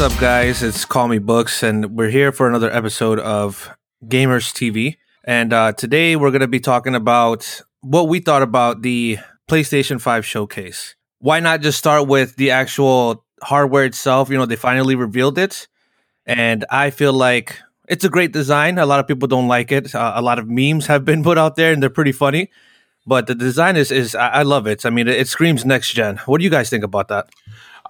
what's up, guys? It's Call Me Books, and we're here for another episode of Gamers TV. And uh, today we're going to be talking about what we thought about the PlayStation 5 showcase. Why not just start with the actual hardware itself? You know, they finally revealed it, and I feel like it's a great design. A lot of people don't like it. Uh, a lot of memes have been put out there, and they're pretty funny. But the design is is I, I love it. I mean, it, it screams next gen. What do you guys think about that?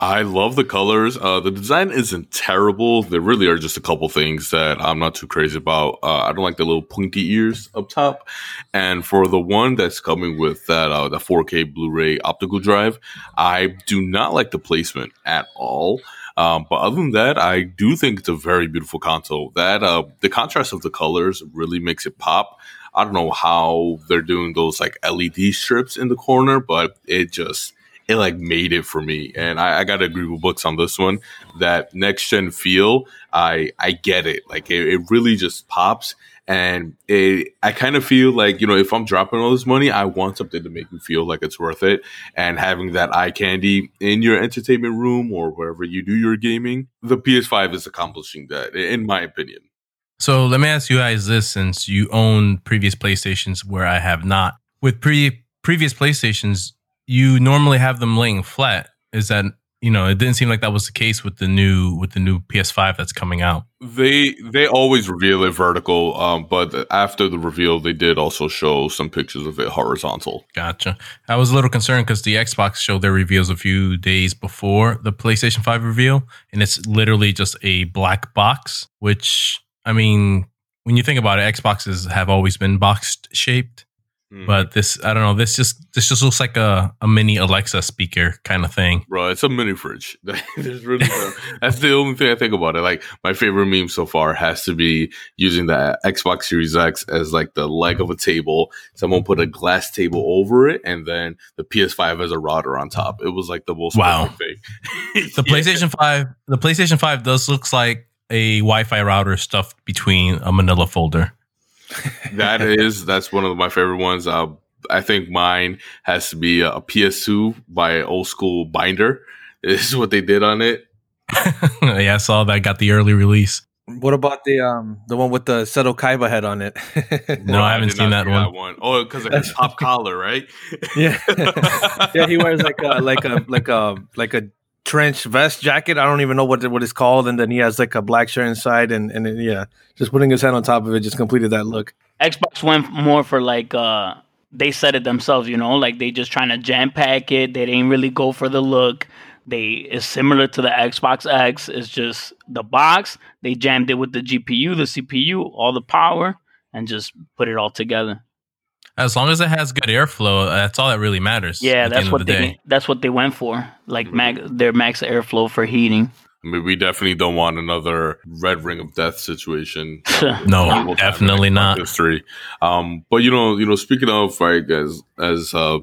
I love the colors. Uh, the design isn't terrible. There really are just a couple things that I'm not too crazy about. Uh, I don't like the little pointy ears up top. And for the one that's coming with that uh, the 4K Blu-ray optical drive, I do not like the placement at all. Um, but other than that, I do think it's a very beautiful console. That uh, the contrast of the colors really makes it pop. I don't know how they're doing those like LED strips in the corner, but it just it like made it for me. And I, I got to agree with books on this one. That next gen feel, I I get it. Like it, it really just pops. And it, I kind of feel like, you know, if I'm dropping all this money, I want something to make me feel like it's worth it. And having that eye candy in your entertainment room or wherever you do your gaming, the PS5 is accomplishing that, in my opinion. So let me ask you guys this since you own previous PlayStations where I have not. With pre previous PlayStations, you normally have them laying flat. Is that you know? It didn't seem like that was the case with the new with the new PS5 that's coming out. They they always reveal it vertical, um, but after the reveal, they did also show some pictures of it horizontal. Gotcha. I was a little concerned because the Xbox showed their reveals a few days before the PlayStation 5 reveal, and it's literally just a black box. Which I mean, when you think about it, Xboxes have always been box shaped. Mm-hmm. But this, I don't know. This just this just looks like a, a mini Alexa speaker kind of thing, bro. It's a mini fridge. There's really no, that's the only thing I think about it. Like my favorite meme so far has to be using the Xbox Series X as like the leg of a table. Someone put a glass table over it, and then the PS5 as a router on top. It was like the most wow thing. the yeah. PlayStation Five, the PlayStation Five does looks like a Wi-Fi router stuffed between a Manila folder that is that's one of my favorite ones. Uh, I think mine has to be a, a PS2 by old school binder. This is what they did on it. yeah, I saw that. Got the early release. What about the um the one with the Seto Kaiba head on it? no, I haven't seen that one. that one. Oh, because of his top collar, right? yeah, yeah. He wears like a like a like a like a trench vest jacket. I don't even know what what it's called, and then he has like a black shirt inside, and and yeah, just putting his head on top of it just completed that look. Xbox went more for like uh they said it themselves, you know, like they just trying to jam pack it. They didn't really go for the look. They is similar to the Xbox X. It's just the box. They jammed it with the GPU, the CPU, all the power, and just put it all together. As long as it has good airflow, that's all that really matters. Yeah, that's the what the they day. that's what they went for. Like mm-hmm. max, their max airflow for heating. I mean, we definitely don't want another red ring of death situation. no, definitely not. History. Um, but you know, you know, speaking of right, as as uh,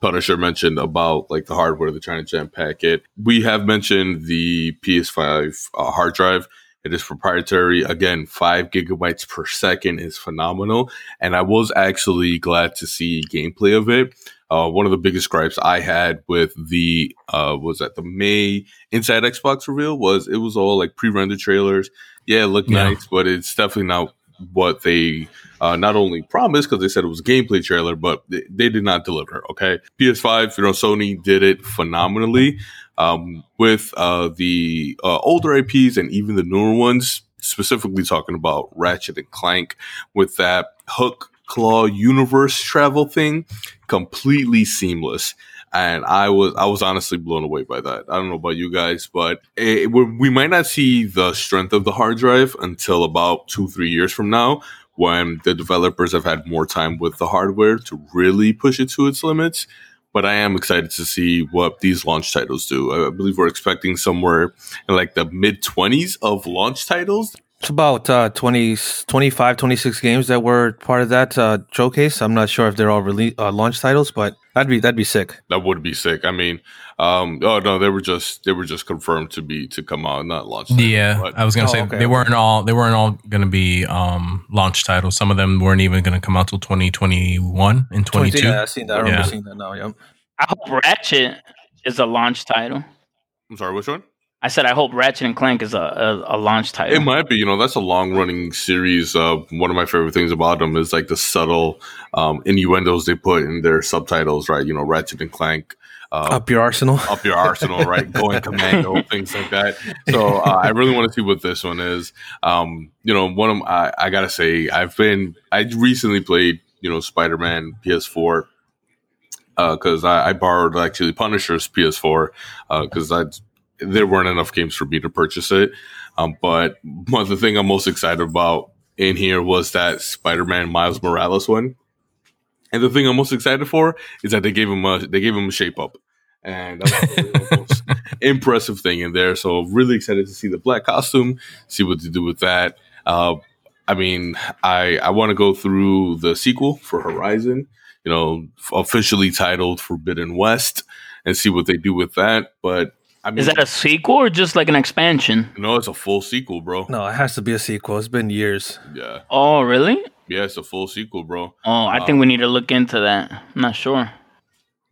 Punisher mentioned about like the hardware, the China trying to jam pack it. We have mentioned the PS5 uh, hard drive. It is proprietary. Again, five gigabytes per second is phenomenal. And I was actually glad to see gameplay of it. Uh, one of the biggest gripes I had with the uh, was that the May Inside Xbox reveal was it was all like pre-rendered trailers. Yeah, it looked yeah. nice, but it's definitely not what they uh, not only promised because they said it was a gameplay trailer, but they, they, did not deliver. Okay, PS5, you know, Sony did it phenomenally um, with uh, the uh, older IPs and even the newer ones. Specifically talking about Ratchet and Clank with that hook claw universe travel thing, completely seamless and I was I was honestly blown away by that. I don't know about you guys, but it, we might not see the strength of the hard drive until about two three years from now, when the developers have had more time with the hardware to really push it to its limits. But I am excited to see what these launch titles do. I believe we're expecting somewhere in like the mid 20s of launch titles. It's about uh, 20, 25, 26 games that were part of that uh, showcase. I'm not sure if they're all release, uh, launch titles, but that'd be that'd be sick. That would be sick. I mean, um, oh no, they were just they were just confirmed to be to come out, not launch. Titles, yeah, but, I was gonna oh, say okay, they weren't all they weren't all gonna be um, launch titles. Some of them weren't even gonna come out till 2021 and 22. Yeah, I seen that. I remember yeah. seeing that now. Yep. I hope Ratchet is a launch title. I'm sorry, which one? I said I hope Ratchet and Clank is a, a, a launch title. It might be, you know, that's a long running series. Uh, one of my favorite things about them is like the subtle um, innuendos they put in their subtitles, right? You know, Ratchet and Clank. Uh, Up your arsenal. up your arsenal, right? Going commando, things like that. So uh, I really want to see what this one is. Um, you know, one of I, I gotta say, I've been I recently played, you know, Spider Man PS4 because I, I borrowed actually Punisher's PS4 because I there weren't enough games for me to purchase it. Um, but the thing I'm most excited about in here was that Spider Man Miles Morales one. And the thing I'm most excited for is that they gave him a they gave him a shape up, and that was the most impressive thing in there. So really excited to see the black costume, see what to do with that. Uh, I mean, I I want to go through the sequel for Horizon, you know, officially titled Forbidden West, and see what they do with that. But I mean, is that a sequel or just like an expansion? no, it's a full sequel, bro. No, it has to be a sequel. It's been years. Yeah, Oh, really? yeah, it's a full sequel, bro. Oh, I think we need to look into that. I'm not sure.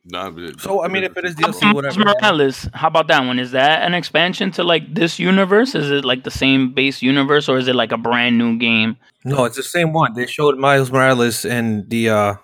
Nah, but- So I mean, if it is How DLC, whatever. Morales, how about that one? Is that an expansion to like this universe? Is it like the same base universe, or is it like a brand new game? No, it's the same one. They showed Miles Morales and the. uh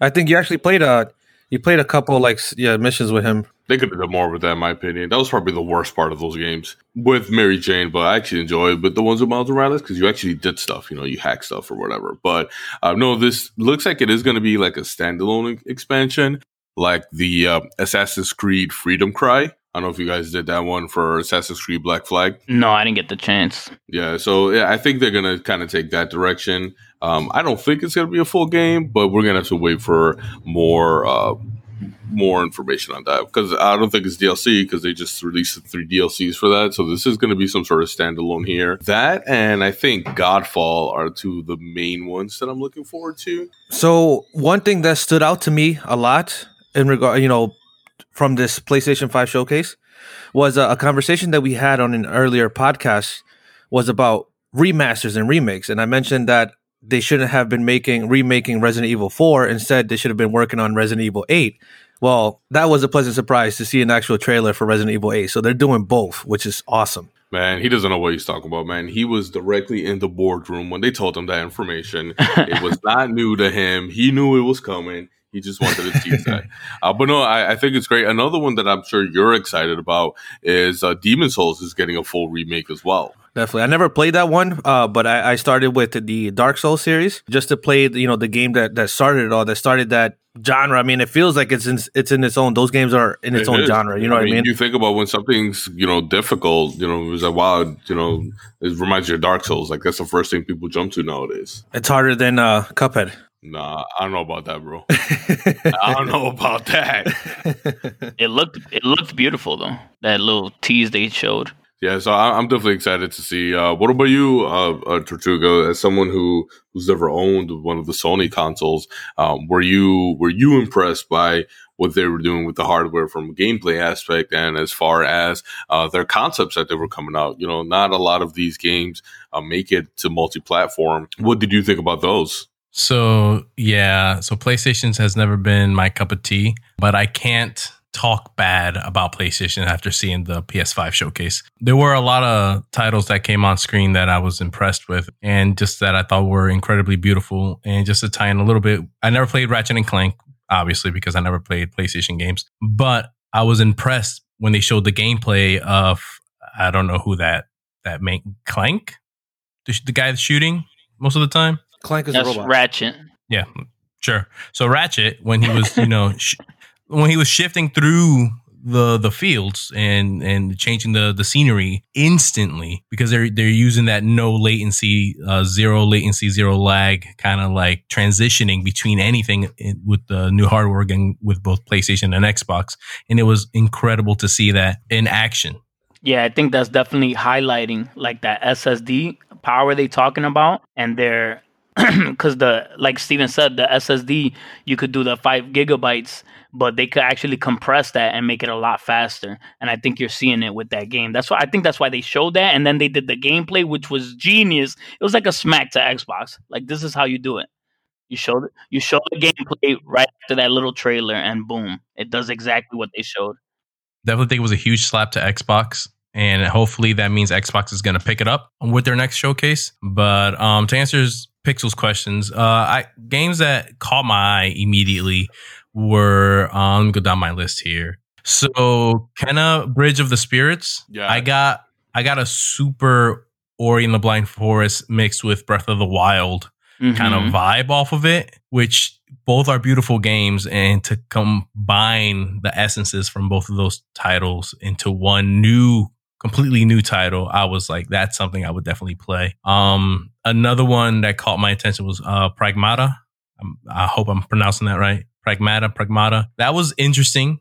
I think you actually played a. You played a couple like yeah missions with him. They could have done more with that, in my opinion. That was probably the worst part of those games with Mary Jane, but I actually enjoyed. But the ones with Miles Morales because you actually did stuff, you know, you hack stuff or whatever. But uh, no, this looks like it is going to be like a standalone expansion, like the uh, Assassin's Creed Freedom Cry. I don't know if you guys did that one for Assassin's Creed Black Flag. No, I didn't get the chance. Yeah, so yeah, I think they're gonna kind of take that direction. Um, I don't think it's gonna be a full game, but we're gonna have to wait for more uh, more information on that because I don't think it's DLC because they just released the three DLCs for that. So this is gonna be some sort of standalone here. That and I think Godfall are two of the main ones that I'm looking forward to. So one thing that stood out to me a lot in regard, you know, from this PlayStation Five showcase was a, a conversation that we had on an earlier podcast was about remasters and remakes, and I mentioned that they shouldn't have been making remaking Resident Evil Four. Instead, they should have been working on Resident Evil Eight. Well, that was a pleasant surprise to see an actual trailer for Resident Evil 8. So they're doing both, which is awesome. Man, he doesn't know what he's talking about, man. He was directly in the boardroom when they told him that information. it was not new to him. He knew it was coming. He just wanted to tease that. Uh, but no, I, I think it's great. Another one that I'm sure you're excited about is uh, Demon Souls is getting a full remake as well. Definitely. I never played that one, uh, but I, I started with the Dark Souls series just to play, you know, the game that, that started it all, that started that genre. I mean, it feels like it's in it's in its own. Those games are in its It own is. genre. You know what I mean? You think about when something's you know difficult, you know, it's like wow, you know, it reminds you of Dark Souls. Like that's the first thing people jump to nowadays. it's harder than uh, Cuphead. Nah, I don't know about that, bro. I don't know about that. It looked it looked beautiful though. That little tease they showed. Yeah, so I- I'm definitely excited to see. Uh, what about you, uh, uh, Tortuga? As someone who who's never owned one of the Sony consoles, um, were you were you impressed by what they were doing with the hardware from a gameplay aspect, and as far as uh, their concepts that they were coming out? You know, not a lot of these games uh, make it to multi-platform. What did you think about those? So yeah, so PlayStation's has never been my cup of tea, but I can't talk bad about PlayStation after seeing the PS5 showcase. There were a lot of titles that came on screen that I was impressed with and just that I thought were incredibly beautiful. And just to tie in a little bit, I never played Ratchet and Clank, obviously, because I never played PlayStation games, but I was impressed when they showed the gameplay of I don't know who that that main Clank, the, the guy that's shooting most of the time. Clank is a robot. Ratchet. Yeah, sure. So Ratchet, when he was, you know, sh- when he was shifting through the the fields and and changing the the scenery instantly because they're they're using that no latency, uh, zero latency, zero lag kind of like transitioning between anything in, with the new hardware again with both PlayStation and Xbox, and it was incredible to see that in action. Yeah, I think that's definitely highlighting like that SSD power they talking about, and they're because the like Steven said, the SSD you could do the five gigabytes, but they could actually compress that and make it a lot faster. And I think you're seeing it with that game. That's why I think that's why they showed that, and then they did the gameplay, which was genius. It was like a smack to Xbox. Like this is how you do it. You showed you show the gameplay right after that little trailer, and boom, it does exactly what they showed. definitely think it was a huge slap to Xbox and hopefully that means Xbox is going to pick it up with their next showcase. But um, to answer Pixel's questions, uh, I games that caught my eye immediately were um, let me go down my list here. So Kena Bridge of the Spirits. Yeah. I got I got a super Ori in the Blind Forest mixed with Breath of the Wild kind of Mhm. vibe off of it, which both are beautiful games. And to combine the essences from both of those titles into one new, completely new title, I was like, that's something I would definitely play. Um, another one that caught my attention was uh, Pragmata. Um, I hope I'm pronouncing that right. Pragmata, Pragmata. That was interesting.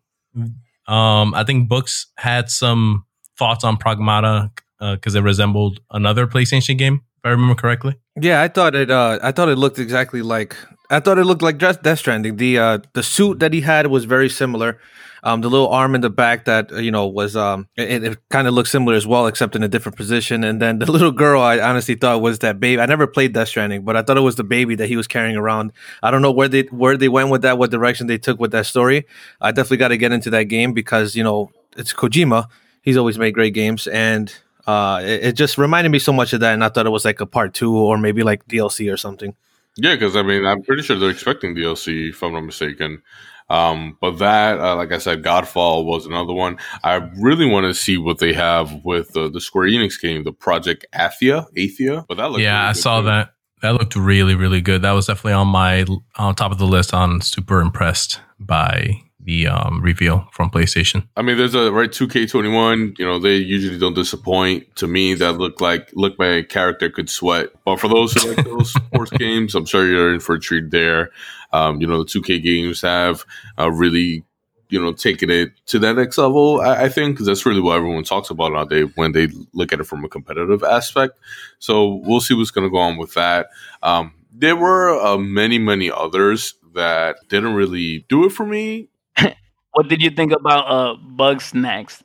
Um, I think Books had some thoughts on Pragmata because it resembled another PlayStation game, if I remember correctly. Yeah, I thought it. Uh, I thought it looked exactly like. I thought it looked like Death Stranding. The uh, the suit that he had was very similar. Um, the little arm in the back that uh, you know was um, it, it kind of looked similar as well, except in a different position. And then the little girl, I honestly thought was that baby. I never played Death Stranding, but I thought it was the baby that he was carrying around. I don't know where they where they went with that, what direction they took with that story. I definitely got to get into that game because you know it's Kojima. He's always made great games, and uh, it, it just reminded me so much of that. And I thought it was like a part two or maybe like DLC or something. Yeah, because I mean, I'm pretty sure they're expecting DLC, if I'm not mistaken. Um, but that, uh, like I said, Godfall was another one. I really want to see what they have with uh, the Square Enix game, the Project Athia, Athia. But that looked yeah, really I saw too. that. That looked really, really good. That was definitely on my on top of the list. On super impressed by the um, reveal from PlayStation. I mean, there's a right 2K21. You know, they usually don't disappoint. To me, that looked like look my character could sweat. But for those who like those sports games, I'm sure you're in for a treat there. Um, you know, the 2K games have uh, really, you know, taken it to that next level. I, I think because that's really what everyone talks about nowadays when they look at it from a competitive aspect. So we'll see what's going to go on with that. Um, there were uh, many, many others that didn't really do it for me. What did you think about uh Bugsnax?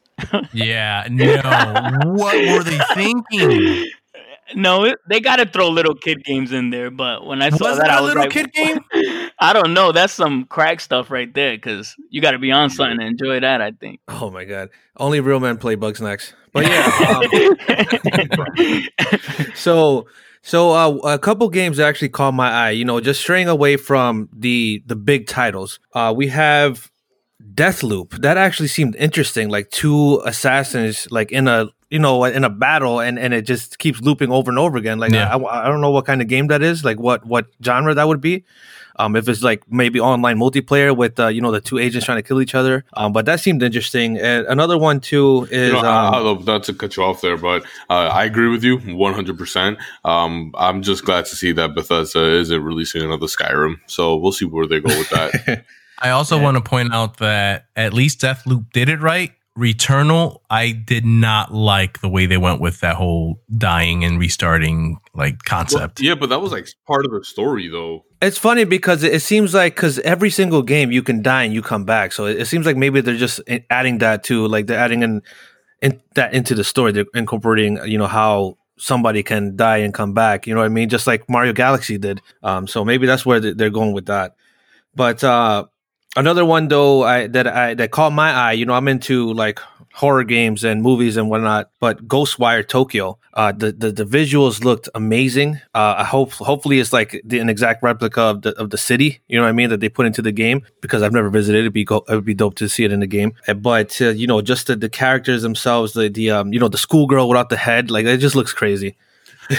Yeah, no. what were they thinking? No, it, they got to throw little kid games in there. But when I saw Was that, that I a was little like, kid game? I don't know. That's some crack stuff right there. Because you got to be on something to enjoy that. I think. Oh my god! Only real men play Bugsnax. But yeah, um, so so uh, a couple games that actually caught my eye. You know, just straying away from the the big titles. Uh, we have Deathloop. That actually seemed interesting. Like two assassins, like in a you know in a battle, and and it just keeps looping over and over again. Like Yeah. I, I don't know what kind of game that is. Like what what genre that would be. Um, if it's like maybe online multiplayer with uh, you know the two agents trying to kill each other, um, but that seemed interesting. And another one too is You know, um, I, I, not to cut you off there, but uh, I agree with you 100%. Um, I'm just glad to see that Bethesda isn't releasing another Skyrim. So we'll see where they go with that. I also Yeah. want to point out that at least Deathloop did it right. Returnal, I did not like the way they went with that whole dying and restarting like concept. yeah, but that was like part of the story, though. It's funny because it it seems like because every single game you can die and you come back, so it, it seems like maybe they're just adding that to like they're adding in, in that into the story. They're incorporating you know how somebody can die and come back. You know what I mean? Just like Mario Galaxy did. Um, so maybe that's where they- they're going with that. But uh, another one though I that I that caught my eye. You know, I'm into like horror games and movies and whatnot. But Ghostwire Tokyo, uh, the, the the visuals looked amazing. Uh, I hope hopefully it's like the, an exact replica of the of the city. You know what I mean that they put into the game because I've never visited. It'd be go, it would be dope to see it in the game. Uh, But uh, you know, just the, the characters themselves, the the um, you know the schoolgirl without the head, like it just looks crazy.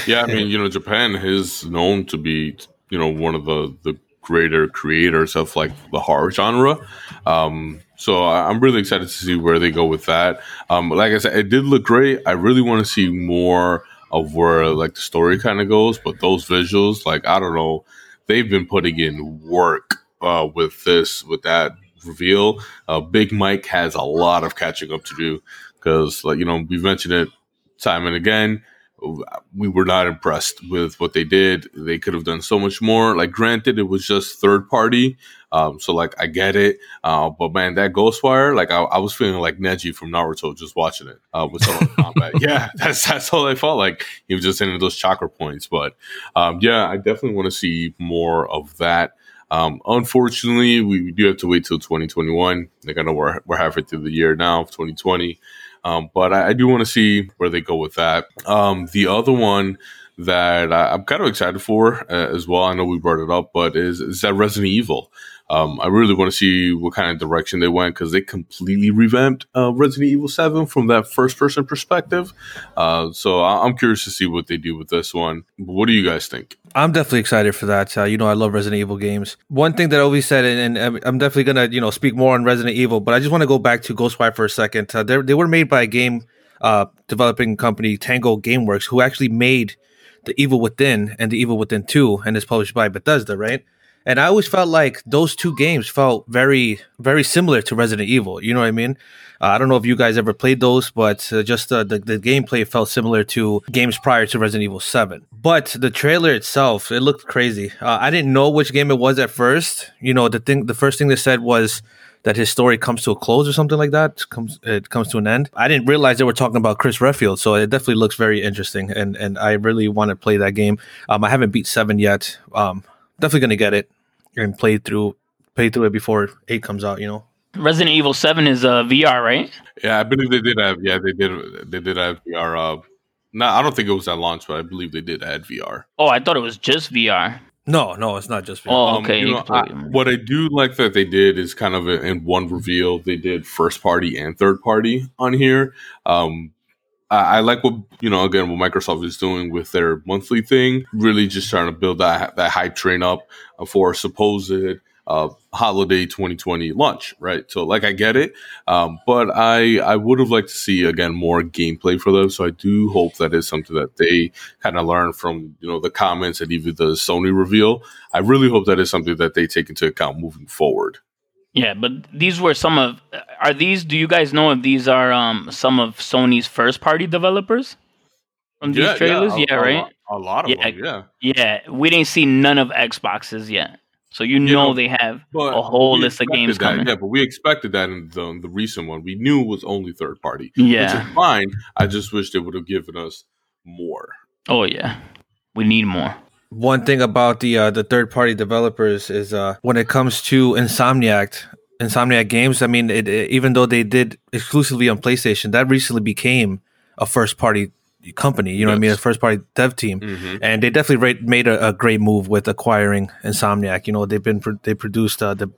Yeah, I mean, you know, Japan is known to be, you know, one of the, the greater creators of like the horror genre. Um, so I'm really excited to see where they go with that. Um, like I said, it did look great. I really want to see more of where like the story kind of goes, but those visuals, like I don't know, they've been putting in work uh, with this, with that reveal. Uh, Big Mike has a lot of catching up to do because, like you know, we've mentioned it time and again we were not impressed with what they did. They could have done so much more. Like, granted, it was just third party, um, so like I get it. Uh, but man, that Ghostwire, like I, I was feeling like Neji from Naruto just watching it uh, with some combat. Yeah, that's that's all I felt like. He was just hitting those chakra points. But um, yeah, I definitely want to see more of that. Um, unfortunately, we, we do have to wait till 2021. Like I know we're we're halfway through the year now of 2020. Um, but I, I do want to see where they go with that. Um, the other one that I, am kind of excited for uh, as well. I know we brought it up, but is, is that Resident Evil. Um, I really want to see what kind of direction they went because they completely revamped uh, Resident Evil 7 from that first person perspective. Uh, so I- am curious to see what they do with this one. What do you guys think? I'm definitely excited for that. Uh, you know, I love Resident Evil games. One thing that Ovi said, and, and I'm definitely going to, you know, speak more on Resident Evil, but I just want to go back to Ghostwire for a second. Uh, they were made by a game uh, developing company, Tango Gameworks, who actually made The Evil Within and The Evil Within 2, and is published by Bethesda, right? And I always felt like those two games felt very, very similar to Resident Evil. You know what I mean? Uh, I don't know if you guys ever played those, but uh, just uh, the, the gameplay felt similar to games prior to Resident Evil 7. But the trailer itself, it looked crazy. Uh, I didn't know which game it was at first. You know, the thing, the first thing they said was that his story comes to a close or something like that. Comes it comes to an end. I didn't realize they were talking about Chris Redfield, so it definitely looks very interesting, and and I really want to play that game. Um, I haven't beat seven yet. Um, definitely gonna get it and play through play through it before eight comes out. You know. Resident Evil Seven is uh, VR, right? Yeah, I believe they did have. Yeah, they did. They did have VR. Uh, no, I don't think it was at launch, but I believe they did add VR. Oh, I thought it was just VR. No, no, it's not just VR. Oh, um, okay. Um, you know, I, what I do like that they did is kind of a, in one reveal, they did first party and third party on here. Um, I, like what you know again what Microsoft is doing with their monthly thing. Really, just trying to build that that hype train up for a supposed uh, holiday 2020 launch, right? So, like, I get it, um, but I I would have liked to see again more gameplay for them. So, I do hope that is something that they kind of learn from you know the comments and even the Sony reveal. I really hope that is something that they take into account moving forward. Yeah, but these were some of are these do you guys know if these are um some of Sony's first party developers from these yeah, trailers? Yeah, yeah a, right? A lot, of yeah, them, yeah. Yeah, we didn't see none of Xboxes yet. So you, know, they have a whole list of games that, coming. Yeah, but we expected that in the, the recent one. We knew it was only third party. Yeah. Which is fine. I just wish they would have given us more. Oh yeah. We need more. One thing about the uh, the third party developers is uh, when it comes to Insomniac, Insomniac Games. I mean, it, it, even though they did exclusively on PlayStation, that recently became a first party company. You know yes. what I mean? A first party dev team, mm-hmm. and they definitely made a, a, great move with acquiring Insomniac. You know, they've been they produced uh, the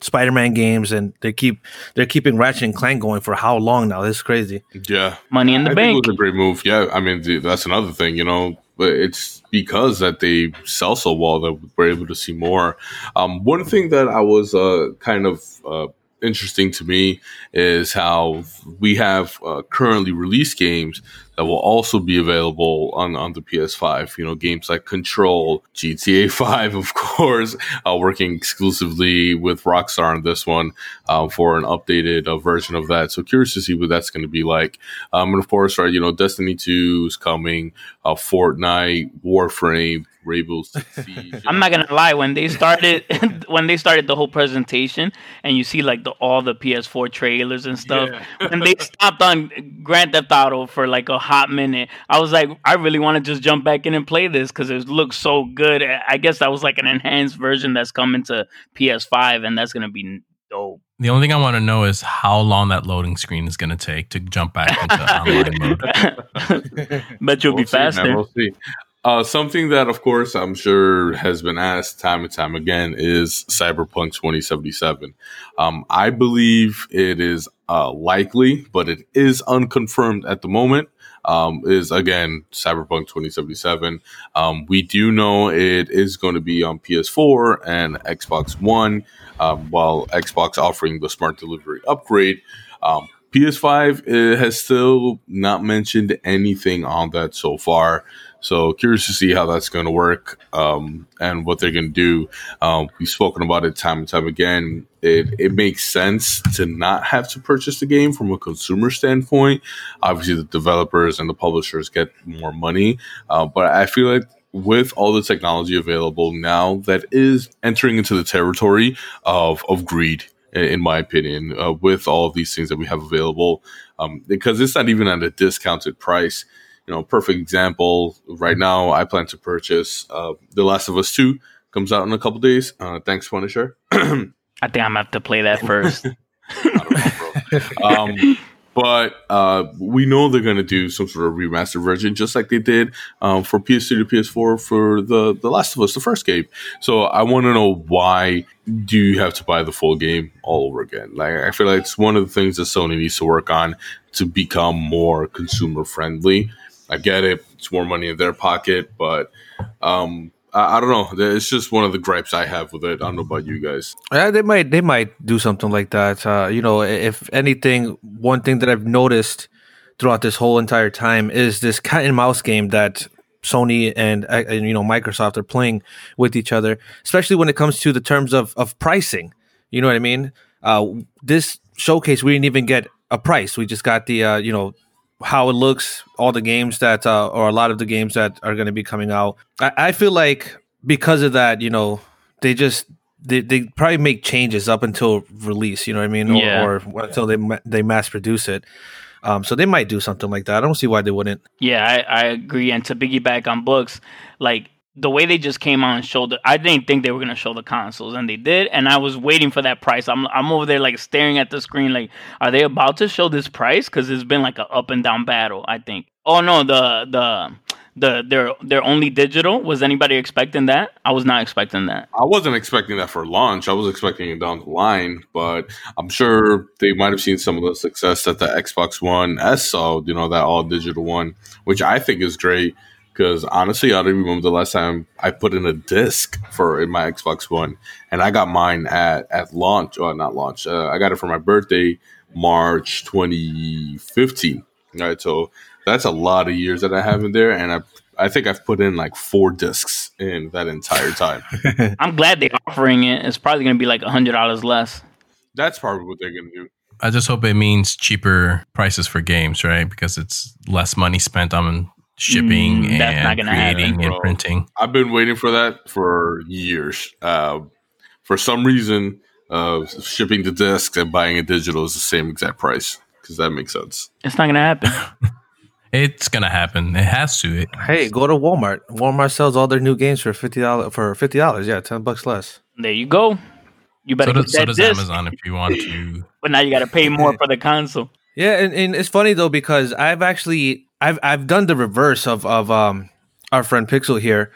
Spider Man games, and they keep they're keeping Ratchet and Clank going for how long now? This is crazy. Yeah, money in the I bank. it was a great move. Yeah, I mean that's another thing. You know, but it's because that they sell so well that we're able to see more. Um, one thing that I was uh, kind of uh, interesting to me is how we have uh, currently released games that will also be available on, on the PS5. You know, games like Control, GTA 5, of course, uh, working exclusively with Rockstar on this one uh, for an updated uh, version of that. So curious to see what that's going to be like. Um, and of course, right, you know, Destiny 2 is coming, uh, Fortnite, Warframe, Rainbow Siege. I'm not gonna lie. When they started, when they started the whole presentation, and you see like the all the PS4 trailers and stuff, yeah. and they stopped on Grand Theft Auto for like a hot minute. I was like, I really want to just jump back in and play this because it looks so good. I guess that was like an enhanced version that's coming to PS5, and that's gonna be dope. The only thing I want to know is how long that loading screen is going to take to jump back into online mode. Bet you'll we'll be see, faster. Man, we'll see. Uh, something that, of course, I'm sure has been asked time and time again is Cyberpunk 2077. Um, I believe it is uh, likely, but it is unconfirmed at the moment um, is again Cyberpunk 2077. Um, we do know it is going to be on PS4 and Xbox One, um, while Xbox offering the smart delivery upgrade. Um, PS5 has still not mentioned anything on that so far. So curious to see how that's going to work um, and what they're going to do. Um, we've spoken about it time and time again. It, it makes sense to not have to purchase the game from a consumer standpoint. Obviously, the developers and the publishers get more money, uh, but I feel like with all the technology available now, that is entering into the territory of of greed in my opinion, uh, with all of these things that we have available, um, because it's not even at a discounted price you know, perfect example. Right now, I plan to purchase uh, The Last of Us Two. Comes out in a couple days. Uh, thanks, Punisher. I think I'm gonna have to play that first. know, um, but uh, we know they're going to do some sort of remastered version, just like they did um, for PS3 to PS4 for the the Last of Us, the first game. So I want to know why do you have to buy the full game all over again? Like I feel like it's one of the things that Sony needs to work on to become more consumer friendly. I get it; it's more money in their pocket, but um, I, I, don't know. It's just one of the gripes I have with it. I don't know about you guys. Yeah, they might they might do something like that. Uh, you know, if anything, one thing that I've noticed throughout this whole entire time is this cat and mouse game that Sony and, uh, and you know Microsoft are playing with each other, especially when it comes to the terms of of pricing. You know what I mean? Uh, this showcase we didn't even get a price. We just got the uh, you know how it looks, all the games that, uh, or a lot of the games that are going to be coming out. I, I, feel like because of that, you know, they just they, they probably make changes up until release. You know what I mean? Yeah. Or, or until they they mass produce it. Um, so they might do something like that. I don't see why they wouldn't. Yeah, I, I agree. And to piggyback on books, like the way they just came out and showed I didn't think they were gonna show the consoles, and they did. And I was waiting for that price. I'm I'm over there like staring at the screen, like, are they about to show this price? Because it's been like an up and down battle. I think. Oh no, the the the they're they're only digital. Was anybody expecting that? I was not expecting that. I wasn't expecting that for launch. I was expecting it down the line, but I'm sure they might have seen some of the success that the Xbox One S saw. You know that all digital one, which I think is great because honestly, I don't remember the last time I put in a disc for in my Xbox One, and I got mine at at launch or not launch. Uh, I got it for my birthday, March 2015. Right, so that's a lot of years that I have in there, and I I think I've put in like four discs in that entire time. I'm glad they're offering it. It's probably going to be like a hundred dollars less. That's probably what they're going to do. I just hope it means cheaper prices for games, right? Because it's less money spent on shipping mm, and creating happen, and printing. I've been waiting for that for years. Uh, for some reason, uh, shipping the discs and buying a digital is the same exact price because that makes sense. It's not going to happen. it's going to happen. It has to. It, hey, go to Walmart. Walmart sells all their new games for fifty dollars. For fifty dollars, yeah, ten bucks less. There you go. You better. So, does, so does Amazon if you want to. but now you got to pay more for the console. Yeah, and, and it's funny though because I've actually I've I've done the reverse of of um our friend Pixel here.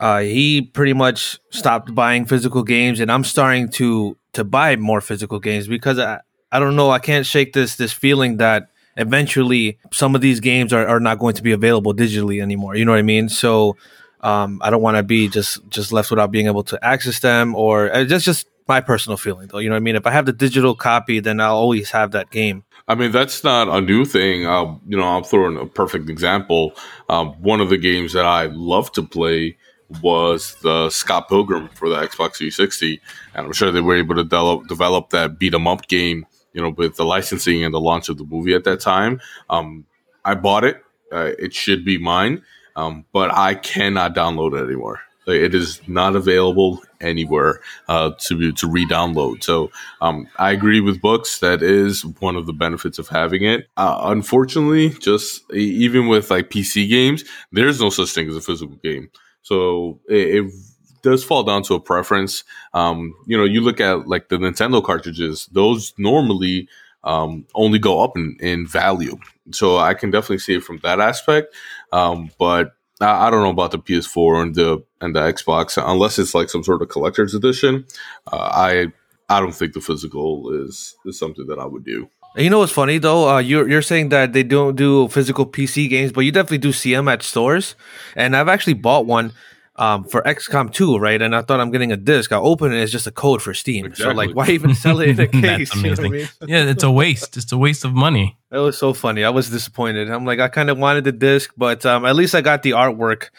Uh, he pretty much stopped buying physical games, and I'm starting to to buy more physical games because I I don't know I can't shake this this feeling that eventually some of these games are, are not going to be available digitally anymore. You know what I mean? So um, I don't want to be just just left without being able to access them, or uh, just just my personal feeling though. You know what I mean? If I have the digital copy, then I'll always have that game. I mean, that's not a new thing. Uh, you know, I'll throw in a perfect example. Um, one of the games that I love to play was the Scott Pilgrim for the Xbox 360, and I'm sure they were able to develop, develop that beat 'em up game. You know, with the licensing and the launch of the movie at that time. Um, I bought it. Uh, it should be mine, um, but I cannot download it anymore. It is not available anywhere uh, to to re-download. So um, I agree with books. That is one of the benefits of having it. Uh, unfortunately, just even with like PC games, there's no such thing as a physical game. So it, does fall down to a preference. Um, you know, you look at like the Nintendo cartridges; those normally um, only go up in, in value. So I can definitely see it from that aspect. Um, but I, don't know about the PS4 and the and the Xbox unless it's like some sort of collector's edition. Uh, I I don't think the physical is is something that I would do. You know what's funny though? Uh, you're you're saying that they don't do physical PC games, but you definitely do see them at stores. And I've actually bought one um, for XCOM 2, right? And I thought I'm getting a disc. I open it, it's just a code for Steam. Exactly. So like, why even sell it in a case? That's amazing. You know I mean? yeah, it's a waste. It's a waste of money. It was so funny. I was disappointed. I'm like, I kind of wanted the disc, but um, at least I got the artwork.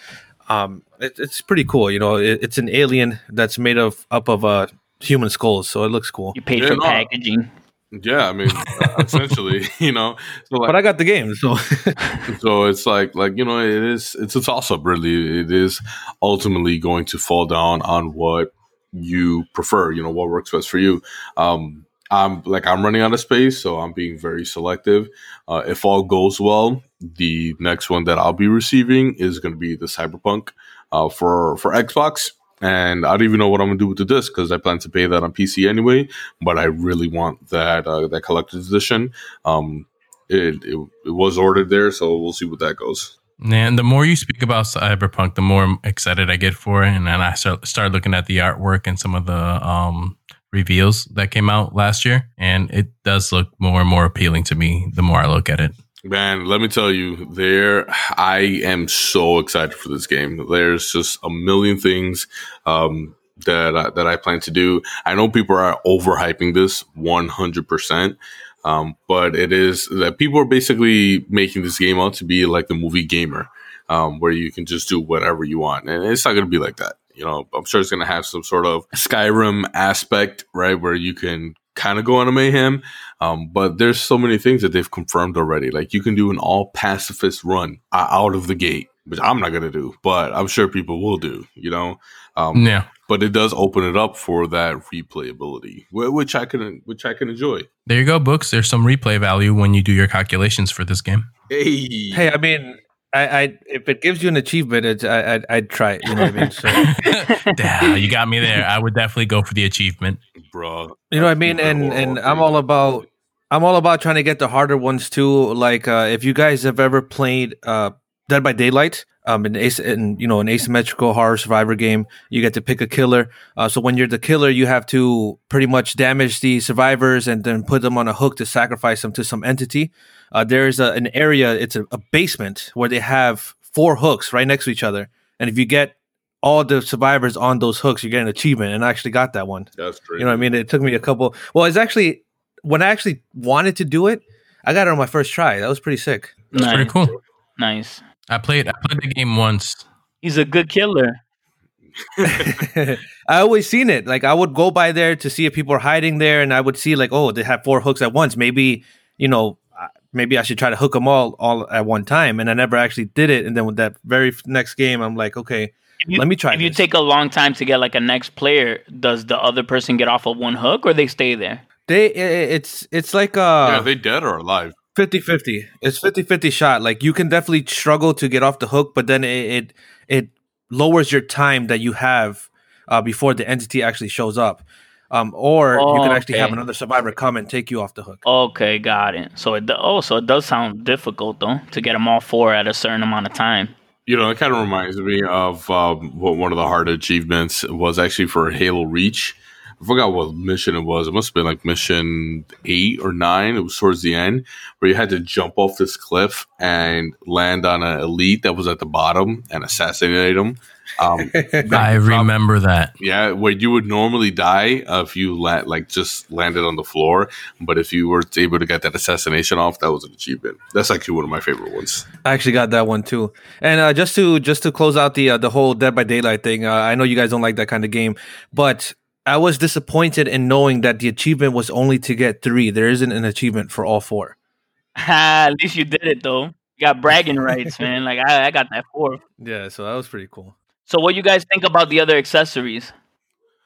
Um, it, it's pretty cool. You know, it, it's an alien that's made of up of uh, human skulls, so it looks cool. You paid yeah, for no. packaging. Yeah, I mean, essentially, you know. So like, but I got the game, so so it's like like you know, it is it's a toss up. Really, it is ultimately going to fall down on what you prefer. You know, what works best for you. Um, I'm like I'm running out of space, so I'm being very selective. Uh, if all goes well, the next one that I'll be receiving is going to be the Cyberpunk uh, for for Xbox and I don't even know what I'm gonna do with the disc because I plan to pay that on PC anyway. But I really want that uh, that collector's edition. Um, it, it it was ordered there, so we'll see what that goes. And the more you speak about Cyberpunk, the more excited I get for it. And then I start, start looking at the artwork and some of the um, reveals that came out last year. And it does look more and more appealing to me the more I look at it. Man, let me tell you, there I am so excited for this game. There's just a million things um, that I, that I plan to do. I know people are overhyping this 100%. Um, but it is that people are basically making this game out to be like the movie Gamer, um, where you can just do whatever you want. And it's not going to be like that. You know, I'm sure it's going to have some sort of Skyrim aspect, right? Where you can kind of go on a mayhem. Um, but there's so many things that they've confirmed already. Like you can do an all pacifist run uh, out of the gate, which I'm not going to do, but I'm sure people will do, you know? Um, yeah but it does open it up for that replayability, which I can which I can enjoy. There you go, books. There's some replay value when you do your calculations for this game. Hey, hey, I mean, I, I if it gives you an achievement, it's, I, I'd, I'd try it. You know what I mean? So. Damn, you got me there. I would definitely go for the achievement, bro. You know what I mean? And and I'm all about I'm all about trying to get the harder ones too. Like uh, if you guys have ever played uh, Dead by Daylight, um, an, as- in, you know, an asymmetrical horror survivor game, you get to pick a killer. Uh, so when you're the killer, you have to pretty much damage the survivors and then put them on a hook to sacrifice them to some entity. Uh, there's a, an area, it's a, a basement where they have four hooks right next to each other. And if you get all the survivors on those hooks, you get an achievement. And I actually got that one. That's true. You know what I mean? It took me a couple. Well, it's actually when I actually wanted to do it, I got it on my first try. That was pretty sick. That's nice. pretty cool. Nice. I played I played the game once. He's a good killer. I always seen it. Like I would go by there to see if people are hiding there, and I would see like, oh, they have four hooks at once. Maybe you know, maybe I should try to hook them all all at one time. And I never actually did it. And then with that very next game, I'm like, okay, you, let me try. If you take a long time to get like a next player, does the other person get off of one hook or they stay there? they, it's it's like yeah, uh are they dead or alive? 50-50. It's 50-50 shot. Like you can definitely struggle to get off the hook, but then it it, it lowers your time that you have uh, before the entity actually shows up. Um, or you Oh, can actually have another survivor come and take you off the hook. Okay, got it. So it oh, so it does sound difficult though to get them all four at a certain amount of time. You know, it kind of reminds me of um, what one of the hard achievements was actually for Halo Reach. I forgot what mission it was. It must have been like mission eight or nine. It was towards the end where you had to jump off this cliff and land on an elite that was at the bottom and assassinate them. Um, I remember that. yeah, where you would normally die uh, if you la- like just landed on the floor, but if you were able to get that assassination off, that was an achievement. That's actually one of my favorite ones. I actually got that one too. And uh, just to just to close out the uh, the whole Dead by Daylight thing, uh, I know you guys don't like that kind of game, but I was disappointed in knowing that the achievement was only to get three. There isn't an achievement for all four. At least you did it though. You got bragging rights, man. Like I, I got that four. Yeah, so that was pretty cool. So what you guys think about the other accessories?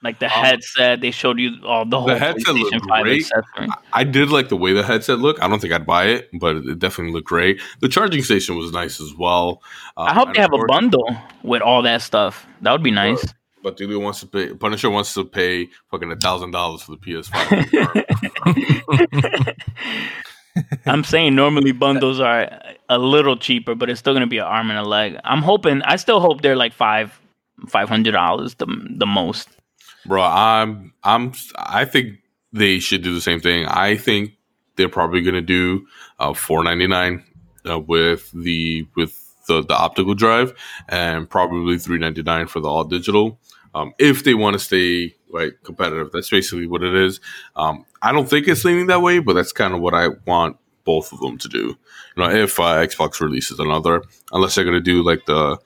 Like the Um, headset, they showed you all the whole the headset looked PlayStation 5 great. accessory. I did like the way the headset looked. I don't think I'd buy it, but it definitely looked great. The charging station was nice as well. Uh, I hope they have of a bundle with all that stuff. That would be nice. But Delio wants to pay. Punisher wants to pay fucking a thousand dollars for the PS5. I'm saying normally bundles are a little cheaper, but it's still gonna be an arm and a leg. I'm hoping. I still hope they're like five, five hundred dollars the the most. Bro, I'm I'm I think they should do the same thing. I think they're probably gonna do uh, four ninety nine uh, with the with the, the optical drive and probably three ninety nine for the all digital. Um, if they want to stay like competitive, that's basically what it is. Um, I don't think it's leaning that way, but that's kind of what I want both of them to do. You know, if uh, Xbox releases another, unless they're gonna do like the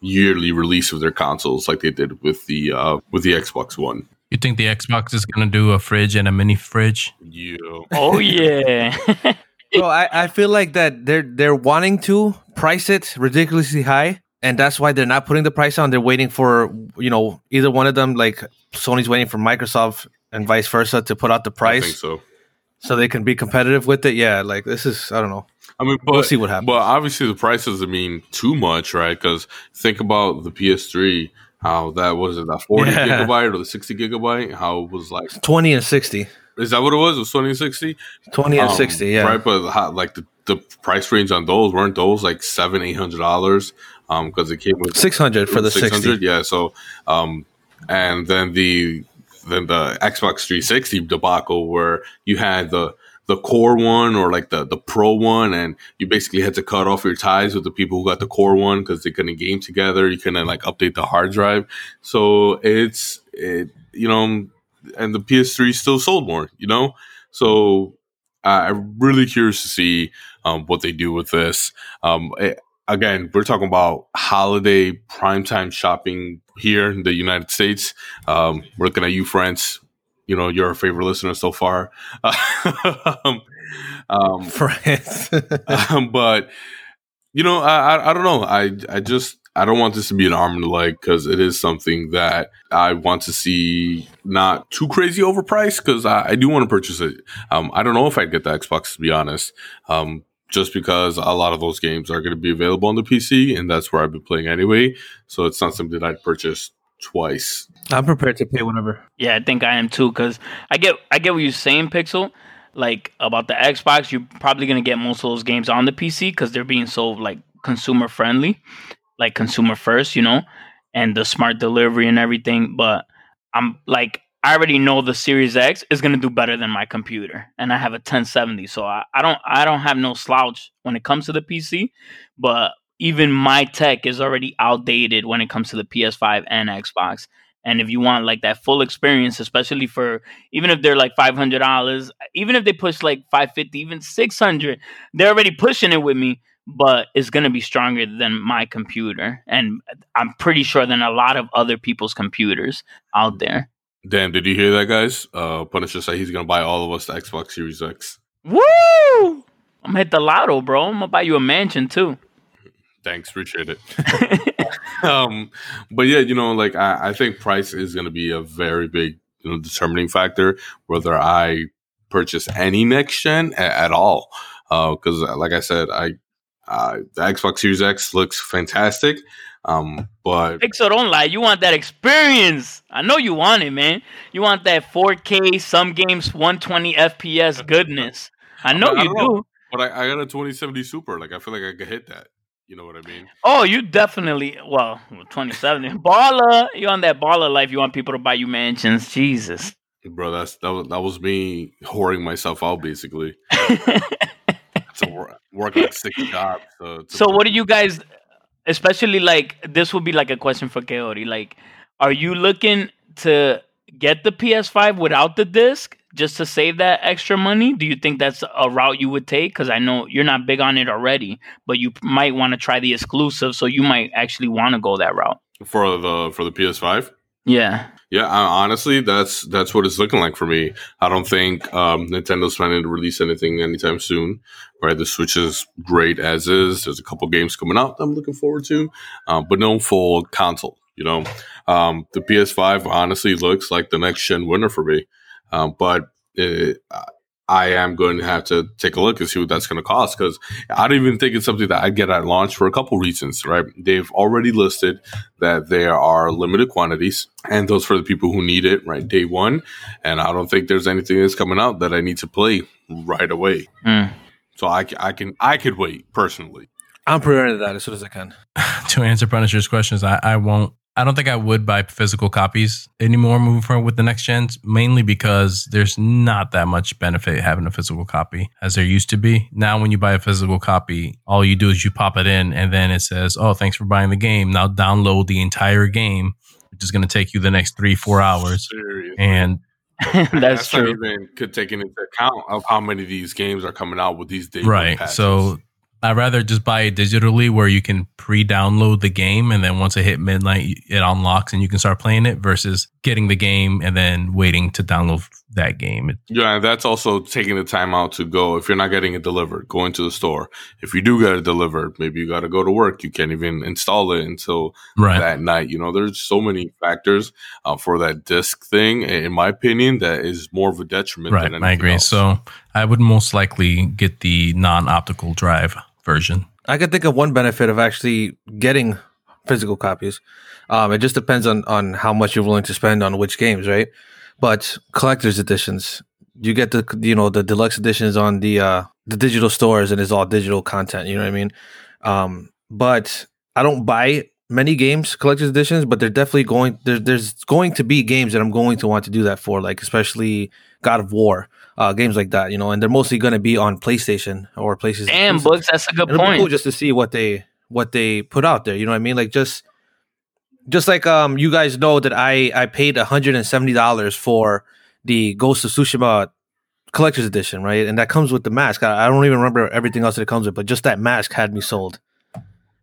yearly release of their consoles, like they did with the uh, with the Xbox One. You think the Xbox is gonna do a fridge and a mini fridge? Yeah. Oh yeah. Bro, I, I feel like that they're they're wanting to price it ridiculously high, and that's why they're not putting the price on. They're waiting for you know either one of them, like Sony's waiting for Microsoft and vice versa, to put out the I price think so. so they can be competitive with it. Yeah, like this is I don't know. I mean, but, We'll see what happens. But obviously, the price doesn't mean too much, right? Because think about the PS3, how that was it, that 40 Yeah. gigabyte or the 60 gigabyte, how it was like, Twenty and sixty. Is that what it was? It was 20 and 60? 20 and Um, 60, yeah. Right, but how, like the the price range on those weren't those like seven eight hundred dollars um because it came with 600 for the 60 yeah so um and then the then the xbox 360 debacle where you had the the core one or like the the pro one and you basically had to cut off your ties with the people who got the core one because they couldn't game together you couldn't like update the hard drive so it's it you know and the ps3 still sold more you know? So I- i'm really curious to see um, what they do with this. Um, it, again we're talking about holiday primetime shopping here in the united states. Um, we're looking at you france you know you're a favorite listener so far. Um, um, France. um, but you know, I, I I don't know. I I just I don't want this to be an arm and a leg because it is something that I want to see not too crazy overpriced because I, I do want to purchase it. Um, I don't know if I'd get the Xbox to be honest. Um, just because a lot of those games are going to be available on the PC and that's where I've been playing anyway. So it's not something that I'd purchase twice. I'm prepared to pay whatever. Yeah, I think I am too. Cause I get I get what you're saying, Pixel. Like about the Xbox, you're probably gonna get most of those games on the PC because they're being so like consumer friendly, like consumer first, you know, and the smart delivery and everything. But I'm like, I already know the Series X is gonna do better than my computer, and I have a 1070, so I, I don't I don't have no slouch when it comes to the PC. But even my tech is already outdated when it comes to the PS5 and Xbox. And if you want like that full experience, especially for even if they're like five hundred dollars, even if they push like five fifty, even six hundred, they're already pushing it with me. But it's gonna be stronger than my computer, and I'm pretty sure than a lot of other people's computers out there. Damn, did you hear that, guys? Uh, Punisher said he's going to buy all of us the Xbox Series X. Woo! I'm gonna hit the lotto, bro. I'm gonna buy you a mansion too. Thanks, appreciate it. um, but yeah, you know, like I, I think price is going to be a very big, you know, determining factor whether I purchase any next gen a- at all. Because, uh, like I said, I uh, the Xbox Series X looks fantastic, um, but Pixel, don't lie. You want that experience. I know you want it, man. You want that 4K, some games 120 FPS goodness. I know I you don't know. do. but I, I got a 2070 Super. Like I feel like I could hit that. You know what I mean? Oh, you definitely. Well, 2070 baller. You on that baller life? You want people to buy you mansions? Jesus. Bro, that's that was that was me whoring myself out basically. to work, work like six jobs. To so, what do you guys? Especially like this would be like a question for Coyote. Like, are you looking to get the PS5 without the disc just to save that extra money? Do you think that's a route you would take? Because I know you're not big on it already, but you might want to try the exclusive, so you might actually want to go that route. for the for the PS5? Yeah. Yeah, honestly, that's that's what it's looking like for me. I don't think um, Nintendo's planning to release anything anytime soon. Right, the Switch is great as is. There's a couple games coming out I'm looking forward to, um, but no full console. You know, um, the PS5 honestly looks like the next gen winner for me. Um, but it, I am going to have to take a look and see what that's going to cost because I don't even think it's something that I'd get at launch for a couple reasons, right? They've already listed that there are limited quantities and those for the people who need it, right? Day one. And I don't think there's anything that's coming out that I need to play right away. Mm. So I, ca- I can, I could wait personally. I'm pre-ordering that as soon as I can. to answer Punisher's questions, I, I won't. I don't think I would buy physical copies anymore moving forward with the next gens, mainly because there's not that much benefit having a physical copy as there used to be. Now, when you buy a physical copy, all you do is you pop it in and then it says, Oh, thanks for buying the game. Now download the entire game, which is going to take you the next three, four hours. Seriously. And That's, not true. even could take into account of how many of these games are coming out with these day one right. patches. So I'd rather just buy it digitally where you can pre download the game and then once it hit midnight, it unlocks and you can start playing it versus getting the game and then waiting to download that game. Yeah, that's also taking the time out to go. If you're not getting it delivered, go into the store. If you do get it delivered, maybe you got to go to work. You can't even install it until Right. that night. You know, there's so many factors uh, for that disc thing. In my opinion, that is more of a detriment. Right. than I agree. else. So I would most likely get the non optical drive version. I could think of one benefit of actually getting physical copies. Um, it just depends on on how much you're willing to spend on which games, right? But collector's editions, you get the you know the deluxe editions on the uh, the digital stores and it's all digital content. You know what I mean? Um, but I don't buy many games collector's editions, but they're definitely going. There, there's going to be games that I'm going to want to do that for, like especially God of War, uh, games like that. You know, and they're mostly going to be on PlayStation or PlayStation. Damn, books. That's a good It'll point. cool just to see what they what they put out there. You know what I mean? Like just just like um you guys know that I I paid hundred and seventy dollars for the Ghost of Tsushima collector's edition, right? And that comes with the mask. I, I don't even remember everything else that it comes with, but just that mask had me sold.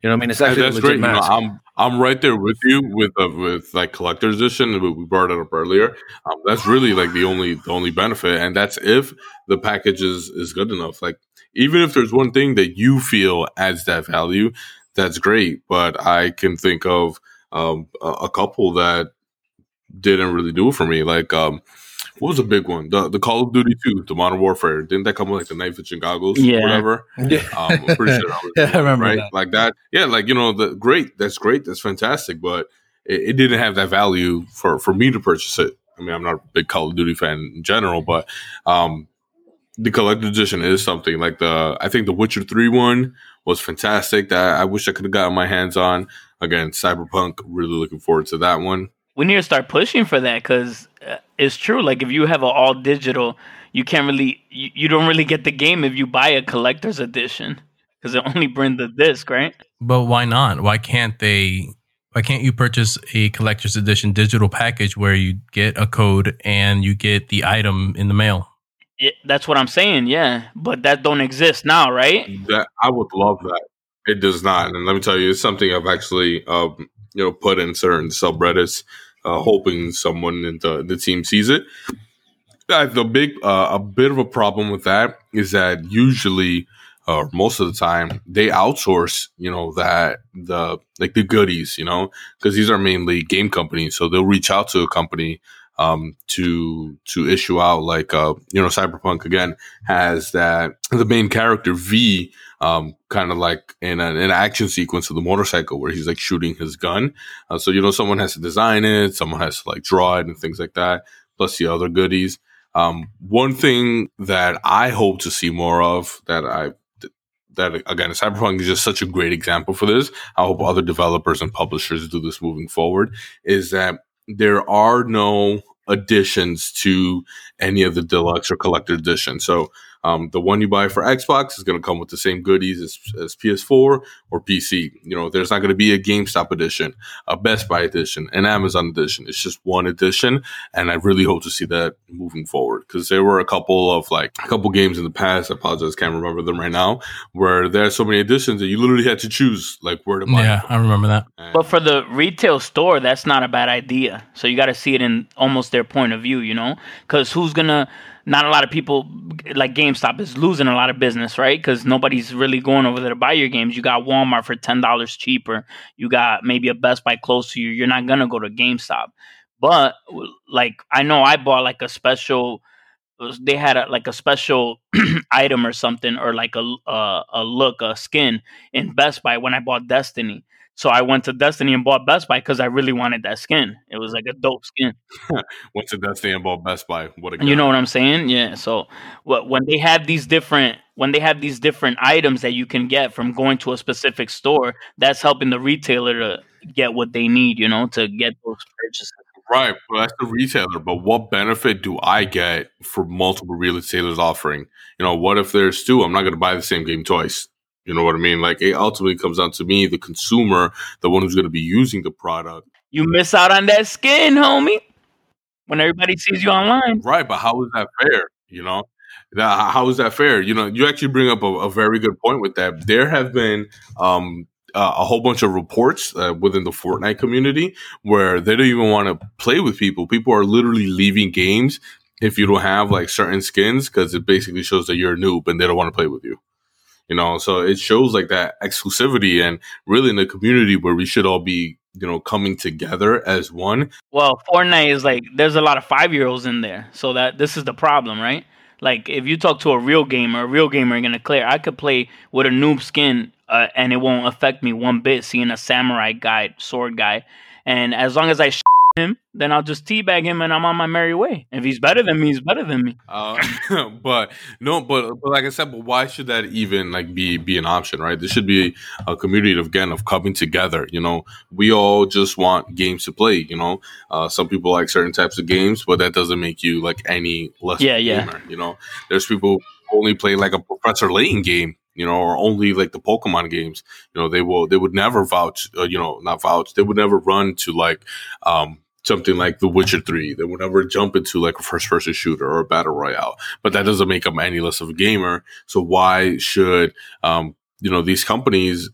You know what I mean? It's actually that's great. You know. I'm I'm right there with you with uh, with like collector's edition. We we brought it up earlier. Um, that's really like the only the only benefit, and that's if the package is is good enough. Like even if there's one thing that you feel adds that value, that's great. But I can think of um, a, a couple that didn't really do it for me. Like um, what was a big one? The the Call of Duty Two, the Modern Warfare. Didn't that come with like the night vision goggles? Yeah. or whatever. yeah. Um, I'm pretty sure that was Yeah, the I remember right? that. Like that. Yeah, like you know, the great. That's great. That's fantastic. But it, it didn't have that value for for me to purchase it. I mean, I'm not a big Call of Duty fan in general, but um, the collector's edition is something like the. I think the Witcher Three one was fantastic. That I wish I could have gotten my hands on. Again, Cyberpunk. Really looking forward to that one. we need to start pushing for that because uh, it's true. Like if you have an all digital, you can't really, you, you don't really get the game if you buy a collector's edition because it only brings the disc, right? But why not? Why can't they? Why can't you purchase a collector's edition digital package where you get a code and you get the item in the mail? Yeah, that's what I'm saying. Yeah, but that don't exist now, right? That I would love that. It does not, and let me tell you, it's something I've actually, um, you know, put in certain subreddits, uh, hoping someone in the, the team sees it. Uh, the big, uh, a bit of a problem with that is that usually, or most of the time, they outsource, you know, that the like the goodies, you know, because these are mainly game companies, so they'll reach out to a company um, to to issue out like uh, you know, Cyberpunk again has that the main character V um, kind of like in an, an action sequence of the motorcycle where he's like shooting his gun. Uh, so you know, someone has to design it, someone has to like draw it and things like that, plus the other goodies. Um, one thing that I hope to see more of that I that again, Cyberpunk is just such a great example for this. I hope other developers and publishers do this moving forward. Is that there are no additions to any of the deluxe or collector editions. So um, the one you buy for Xbox is going to come with the same goodies as, as PS4 or PC. You know, there's not going to be a GameStop edition, a Best Buy edition, an Amazon edition. It's just one edition, and I really hope to see that moving forward because there were a couple of like a couple games in the past. I apologize, can't remember them right now, where there are so many editions that you literally had to choose like where to buy. Yeah, I remember that. And- But for the retail store, that's not a bad idea. So you got to see it in almost their point of view, you know? Because who's going to, not a lot of people, like GameStop is losing a lot of business, right? Because nobody's really going over there to buy your games. You got Walmart for $10 cheaper. You got maybe a Best Buy close to you. You're not to go to GameStop. But like, I know I bought like a special, they had a, like a special item or something, or like a, a, a look, a skin in Best Buy when I bought Destiny. So I went to Destiny and bought Best Buy because I really wanted that skin. It was like a dope skin. went to Destiny and bought Best Buy. What a You know what I'm saying? Yeah. So what when they have these different when they have these different items that you can get from going to a specific store, that's helping the retailer to get what they need, you know, to get those purchases. Right, but that's the retailer. But what benefit do I get for multiple retailers offering? You know, what if there's two? I'm not going to buy the same game twice. You know what I mean? Like it ultimately comes down to me, the consumer, the one who's going to be using the product. You miss out on that skin, homie. When everybody sees you online. Right, but how is that fair? You know, That- how is that fair? You know, you actually bring up a, a very good point with that. There have been um, uh, a whole bunch of reports uh, within the Fortnite community where they don't even want to play with people. People are literally leaving games if you don't have like certain skins because it basically shows that you're a noob and they don't want to play with you. You know, so it shows like that exclusivity and really in the community where we should all be, you know, coming together as one. Well, Fortnite is like there's a lot of five year olds in there, so that this is the problem, right? Like if you talk to a real gamer, a real gamer gonna clear. I could play with a noob skin, uh, and it won't affect me one bit. Seeing a samurai guy, sword guy, and as long as I sh- him, then I'll just teabag him and I'm on my merry way. If he's better than me, he's better than me. Uh, but no, but, but like I said, but why should that even like be be an option, right? This should be a community of again of coming together. You know, we all just want games to play. You know, uh, some people like certain types of games, but that doesn't make you like any less. Yeah, yeah. You know, there's people who only play like a Professor Layton game you know, or only like the Pokemon games, you know, they will, they would never vouch, uh, you know, not vouch, they would never run to like, um, something like The Witcher 3. They would never jump into like a first person shooter or a battle royale, but that doesn't make them any less of a gamer. So why should, um, you know, these companies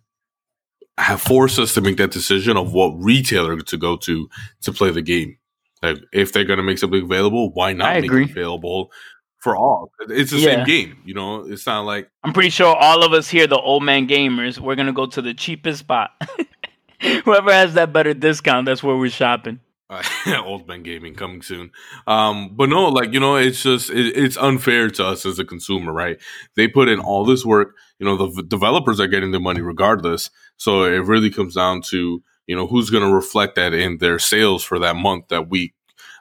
have forced us to make that decision of what retailer to go to to play the game? Like, if they're going to make something available, why not I make agree. it available for all? It's the Yeah. same game, you know. It's not like I'm pretty sure all of us here, the old man gamers, we're gonna go to the cheapest spot. Whoever has that better discount, that's where we're shopping. Old man gaming coming soon. Um, but no, like you know, it's just it, it's unfair to us as a consumer, right? They put in all this work. You know, the v- developers are getting the money regardless. So it really comes down to you know who's going to reflect that in their sales for that month, that week.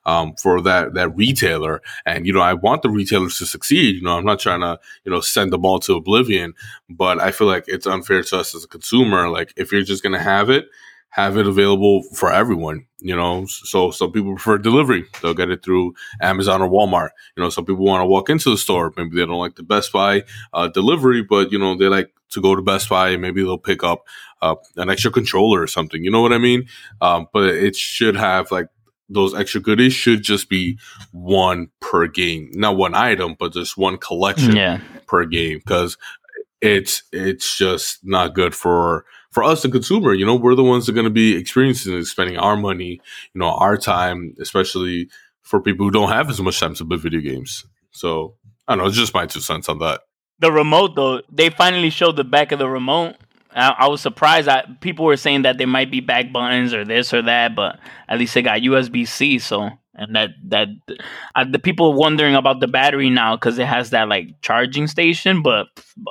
Um, for that that retailer, and you know, I want the retailers to succeed. You know, I'm not trying to you know send them all to oblivion, but I feel like it's unfair to us as a consumer. Like, if you're just gonna have it, have it available for everyone. You know, so some people prefer delivery; they'll get it through Amazon or Walmart. You know, some people want to walk into the store. Maybe they don't like the Best Buy uh, delivery, but you know they like to go to Best Buy. and Maybe they'll pick up uh, an extra controller or something. You know what I mean? Um, but it should have like those extra goodies should just be one per game, not one item, but just one collection Yeah. per game because it's it's just not good for for us the consumer you know we're the ones that are going to be experiencing spending our money you know our time especially for people who don't have as much time to play video games so i don't know it's just my two cents on that The remote though, they finally showed the back of the remote. I, I was surprised. I, people were saying that there might be back buttons or this or that, but at least it got USB C. So and that that uh, the people wondering about the battery now because it has that like charging station, but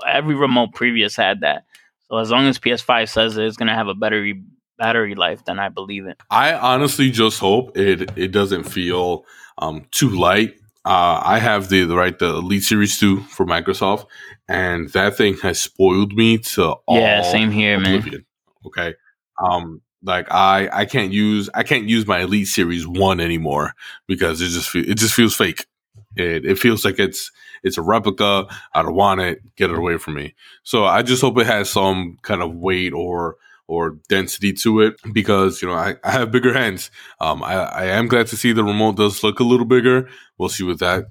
every remote previous had that. So as long as PS5 says it, it's gonna have a battery battery life, then I believe it. i honestly just hope it it doesn't feel um too light uh, I have the, the right the Elite Series two for Microsoft, and that thing has spoiled me to all yeah, same here, man. Okay. Um, like I, I can't use, I can't use my Elite Series one anymore because it just, fe- it just feels fake. It, it feels like it's, it's a replica. I don't want it. Get it away from me. So I just hope it has some kind of weight or, or density to it because you know I, I have bigger hands. Um, I, I am glad to see the remote does look a little bigger. We'll see what that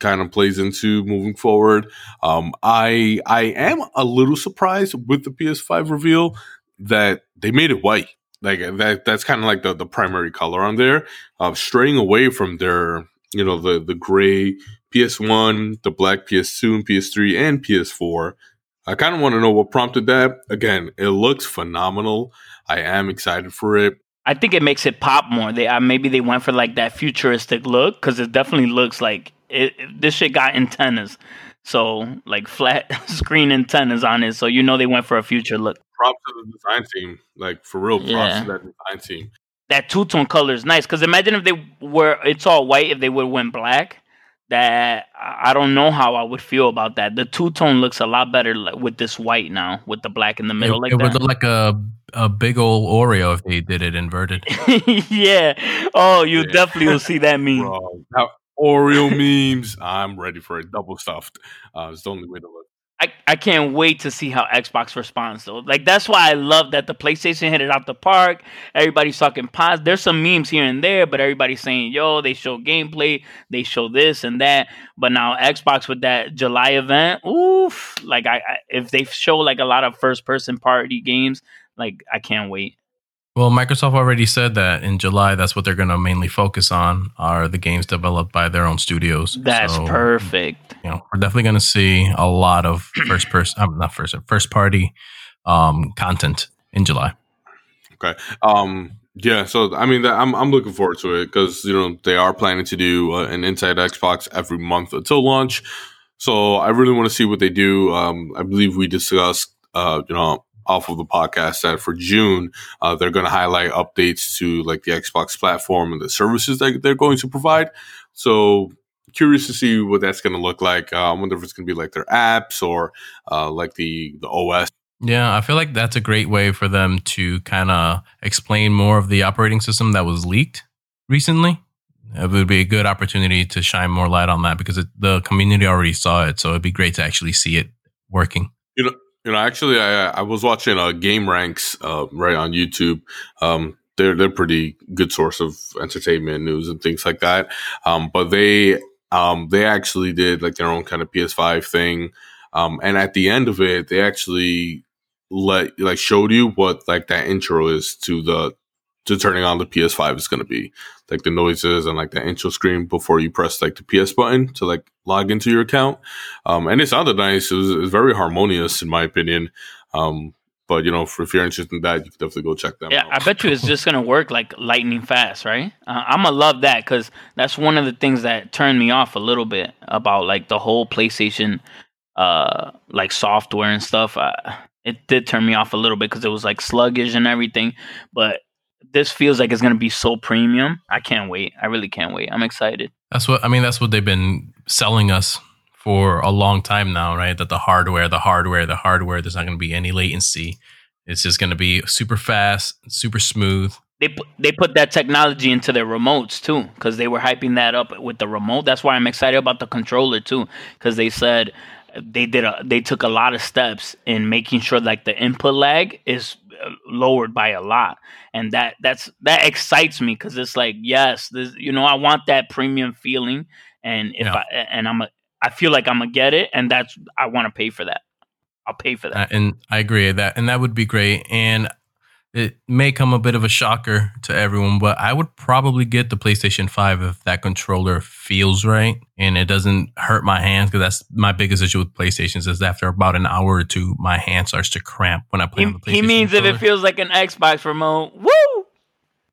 kind of plays into moving forward. Um, I I am a little surprised with the PS5 reveal that they made it white. Like that that's kind of like the, the primary color on there. Uh, straying away from their you know the the gray PS1, the black PS2 and PS3 and PS4. I kind of want to know what prompted that. Again, it looks phenomenal. I am excited for it. I think it makes it pop more. They uh, maybe they went for like that futuristic look because it definitely looks like it, it- This shit got antennas, so like flat screen antennas on it. So you know they went for a future look. Props to the design team. Like for real, props Yeah. to that design team. That two tone color is nice because imagine if they were it's all white. If they would went black, that I I don't know how I would feel about that. The two tone looks a lot better with this white now with the black in the middle it, like it that. would look like a a big old Oreo if they did it inverted. yeah. Oh, you Yeah. definitely will see that meme. Bro, now, Oreo memes. I'm ready for it. Double stuffed. Uh, it's the only way to look. I, I can't wait to see how Xbox responds though. Like that's why I love that the PlayStation hit it out the park. Everybody's talking pos. There's some memes here and there, but everybody's saying, "Yo, they show gameplay, they show this and that." But now Xbox with that July event, oof! Like I, I if they show like a lot of first person party games, like I can't wait. Well, Microsoft already said that in July. That's what they're going to mainly focus on are the games developed by their own studios. That's So, perfect. You know, we're definitely going to see a lot of first person, um, not first, first party um, content in July. Okay. Um, yeah. So I mean, I'm I'm looking forward to it because you know they are planning to do uh, an Inside Xbox every month until launch. So I really want to see what they do. Um, I believe we discussed, uh, you know, off of the podcast that for June, uh, they're going to highlight updates to like the Xbox platform and the services that they're going to provide. So curious to see what that's going to look like. Uh, I wonder if it's going to be like their apps or uh, like the the OS. Yeah, I feel like that's a great way for them to kind of explain more of the operating system that was leaked recently. It would be a good opportunity to shine more light on that because it, the community already saw it. So it'd be great to actually see it working. You know, you know, actually, I I was watching uh, GameRanx uh, right on YouTube. Um, they're they're pretty good source of entertainment news and things like that. Um, but they um, they actually did like their own kind of PS5 thing. Um, and at the end of it, they actually let like showed you what like that intro is to the to turning on the PS5 is going to be like the noises and like the intro screen before you press like the PS button to like log into your account. Um, and it sounded nice. It was, it was, very harmonious in my opinion. Um, but you know, if, if, you're interested in that, you can definitely go check them yeah, out. I bet you it's just gonna work like lightning fast, right? Uh, I'm gonna love that because that's one of the things that turned me off a little bit about like the whole PlayStation, uh, like software and stuff. Uh, it did turn me off a little bit because it was like sluggish and everything. But this feels like it's gonna be so premium. I can't wait. I really can't wait. I'm excited. That's what I mean. That's what they've been selling us for a long time now, right? That the hardware, the hardware, the hardware. There's not going to be any latency. It's just going to be super fast, super smooth. They put, they put that technology into their remotes too, because they were hyping that up with the remote. That's why I'm excited about the controller too, because they said they did a they took a lot of steps in making sure like the input lag is lowered by a lot. And that that's that excites me because it's like yes this you know i want that premium feeling. And if yeah. i and i'm a i feel like i'm gonna get it and that's i want to pay for that. I'll pay for that. Uh, and i agree that and that would be great. And it may come a bit of a shocker to everyone, but I would probably get the PlayStation 5 if that controller feels right and it doesn't hurt my hands because that's my biggest issue with PlayStations is after about an hour or two, my hand starts to cramp when I play he, on the PlayStation. He means controller. if it feels like an Xbox remote, woo!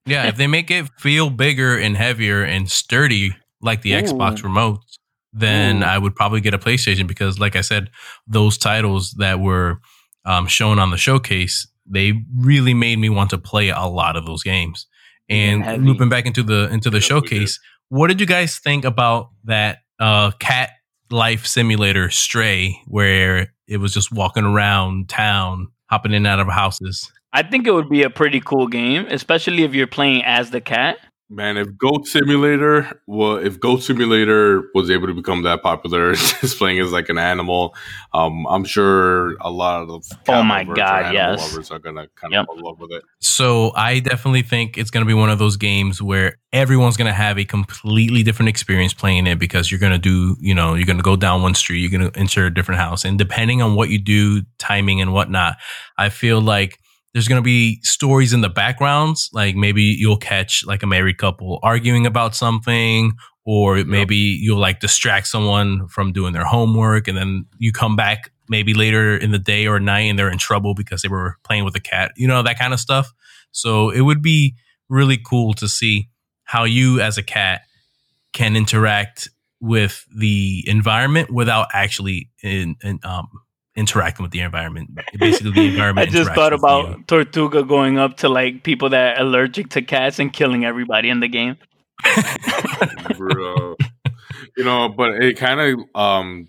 Yeah, if they make it feel bigger and heavier and sturdy like the Ooh. Xbox remotes, then Ooh. I would probably get a PlayStation because, like I said, those titles that were um, shown on the showcase they really made me want to play a lot of those games. And looping back into the into the yeah, showcase, what did you guys think about that uh, cat life simulator Stray, where it was just walking around town, hopping in and out of houses? I think it would be a pretty cool game, especially if you're playing as the cat. Man, if Goat Simulator, well, if Goat Simulator was able to become that popular, just playing as like an animal, um, I'm sure a lot of the. oh my god, yes, lovers are gonna kind yep. of fall in love with it. So I definitely think it's gonna be one of those games where everyone's gonna have a completely different experience playing it because you're gonna do, you know, you're gonna go down one street, you're gonna enter a different house, and depending on what you do, timing and whatnot, I feel like there's going to be stories in the backgrounds like maybe you'll catch like a married couple arguing about something or maybe you'll like distract someone from doing their homework and then you come back maybe later in the day or night and they're in trouble because they were playing with a cat you know that kind of stuff. So it would be really cool to see how you as a cat can interact with the environment without actually in, in um, interacting with the environment. Basically, the environment. I just thought about Tortuga going up to like people that are allergic to cats and killing everybody in the game. Bro. You know, but it kind of um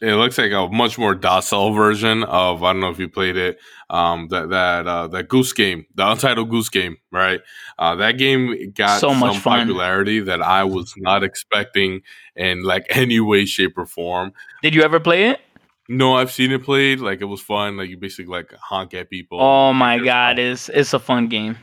it looks like a much more docile version of I don't know if you played it um that that uh that goose game the untitled goose game right uh that game got so much popularity that I was not expecting in like any way shape or form did you ever play it no, I've seen it played. Like it was fun. Like you basically like honk at people. Oh my god, it's it's a fun game.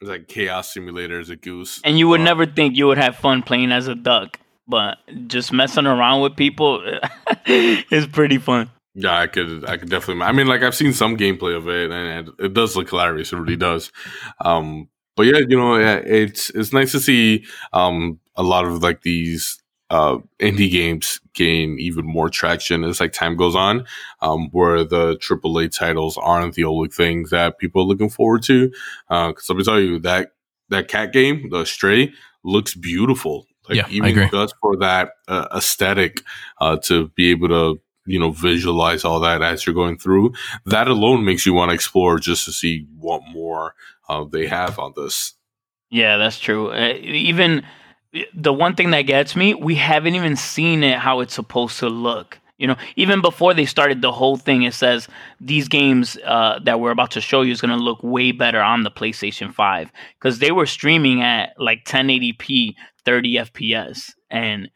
It's like chaos simulator as a goose. And you would uh, never think you would have fun playing as a duck, but just messing around with people is pretty fun. Yeah, I could I could definitely I mean like I've seen some gameplay of it and it, it does look hilarious. It really does. Um but yeah, you know, it's it's nice to see um a lot of like these uh, indie games gain even more traction as like time goes on, um, where the AAA titles aren't the only things that people are looking forward to. Because uh, let me tell you that that cat game, the Stray, looks beautiful. Like yeah, even just for that uh, aesthetic, uh, to be able to you know, visualize all that as you're going through. That alone makes you want to explore just to see what more uh, they have on this. Yeah, that's true. Uh, even the one thing that gets me, we haven't even seen it how it's supposed to look. You know, even before they started the whole thing, it says these games uh, that we're about to show you is going to look way better on the PlayStation 5 because they were streaming at like 1080p, 30 FPS. And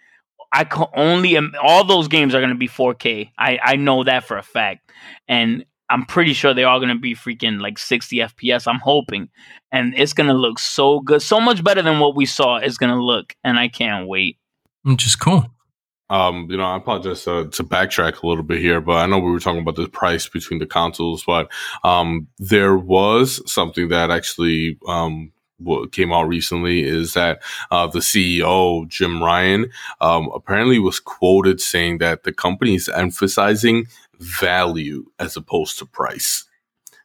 I can only, all those games are going to be 4K. I, I know that for a fact. And I'm pretty sure they're going to be freaking like 60 FPS. I'm hoping. And it's going to look so good, so much better than what we saw it's going to look. And I can't wait. Which is cool. Um, you know, I apologize uh, to backtrack a little bit here, but I know we were talking about the price between the consoles, but um, there was something that actually um, what came out recently is that uh, the CEO Jim Ryan um, apparently was quoted saying that the company is emphasizing value as opposed to price.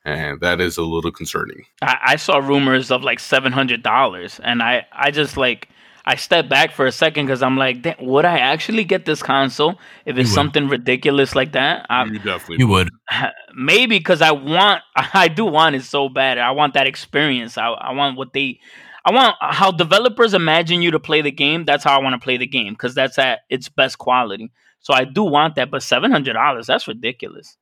And that is a little concerning. I, I saw rumors of like seven hundred dollars, and I, I just like I step back for a second because I'm like, would I actually get this console if it's something ridiculous like that? I, you definitely you would. Maybe because I want, I do want it so bad. I want that experience. I, I want what they, I want how developers imagine you to play the game. That's how I want to play the game because that's at its best quality. So I do want that, but seven hundred dollars, that's ridiculous.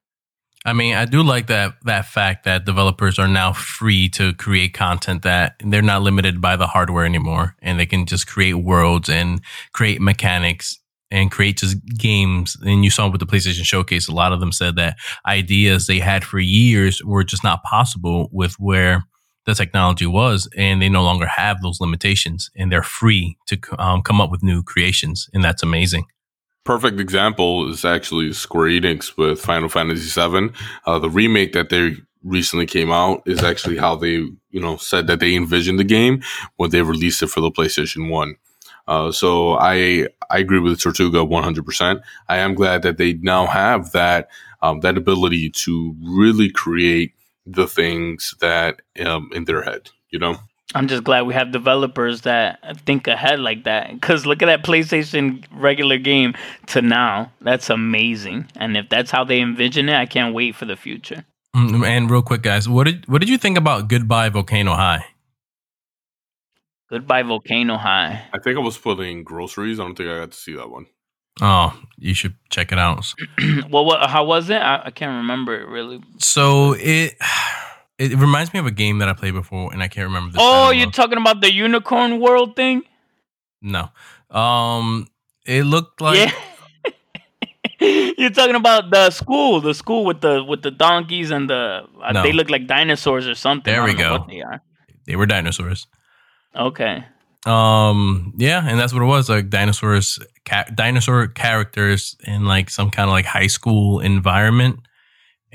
I mean, I do like that that fact that developers are now free to create content that they're not limited by the hardware anymore, and they can just create worlds and create mechanics and create just games. And you saw with the PlayStation Showcase, a lot of them said that ideas they had for years were just not possible with where the technology was, and they no longer have those limitations, and they're free to um, come up with new creations, and that's amazing perfect example is actually Square Enix with Final Fantasy VII. Uh, the remake that they recently came out is actually how they, you know, said that they envisioned the game when they released it for the PlayStation One. Uh, so I I agree with Tortuga 100%. I am glad that they now have that um, that ability to really create the things that um, in their head, you know. I'm just glad we have developers that think ahead like that. Because look at that PlayStation regular game to now. That's amazing. And if that's how they envision it, I can't wait for the future. Mm, and real quick, guys, what did what did you think about Goodbye Volcano High? Goodbye Volcano High. I think I was putting groceries. I don't think I got to see that one. Oh, you should check it out. well, what? How was it? I, I can't remember it really. So it it reminds me of a game that I played before, and I can't remember. The oh, you're talking about the Unicorn World thing? No. Um, it looked like. Yeah. You're talking about the school, the school with the with the donkeys and the uh, no. they look like dinosaurs or something. There we go. they. They were dinosaurs. Okay. Um. Yeah, and that's what it was. Like dinosaurs, ca- dinosaur characters in like some kind of like high school environment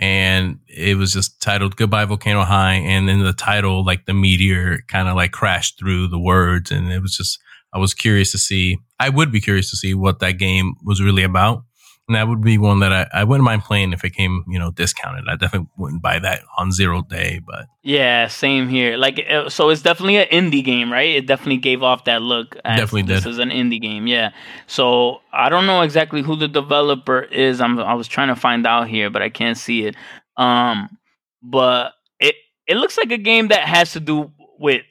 and it was just titled Goodbye Volcano High. And in the title, like the meteor kind of like crashed through the words. And it was just, I was curious to see, I would be curious to see what that game was really about. And that would be one that I, I wouldn't mind playing if it came, you know, discounted. I definitely wouldn't buy that on zero day, but yeah, same here. Like, uh, so it's definitely an indie game, right? It definitely gave off that look. Definitely this did. is an indie game, yeah. So I don't know exactly who the developer is. I'm I was trying to find out here, but I can't see it. Um, but it it looks like a game that has to do with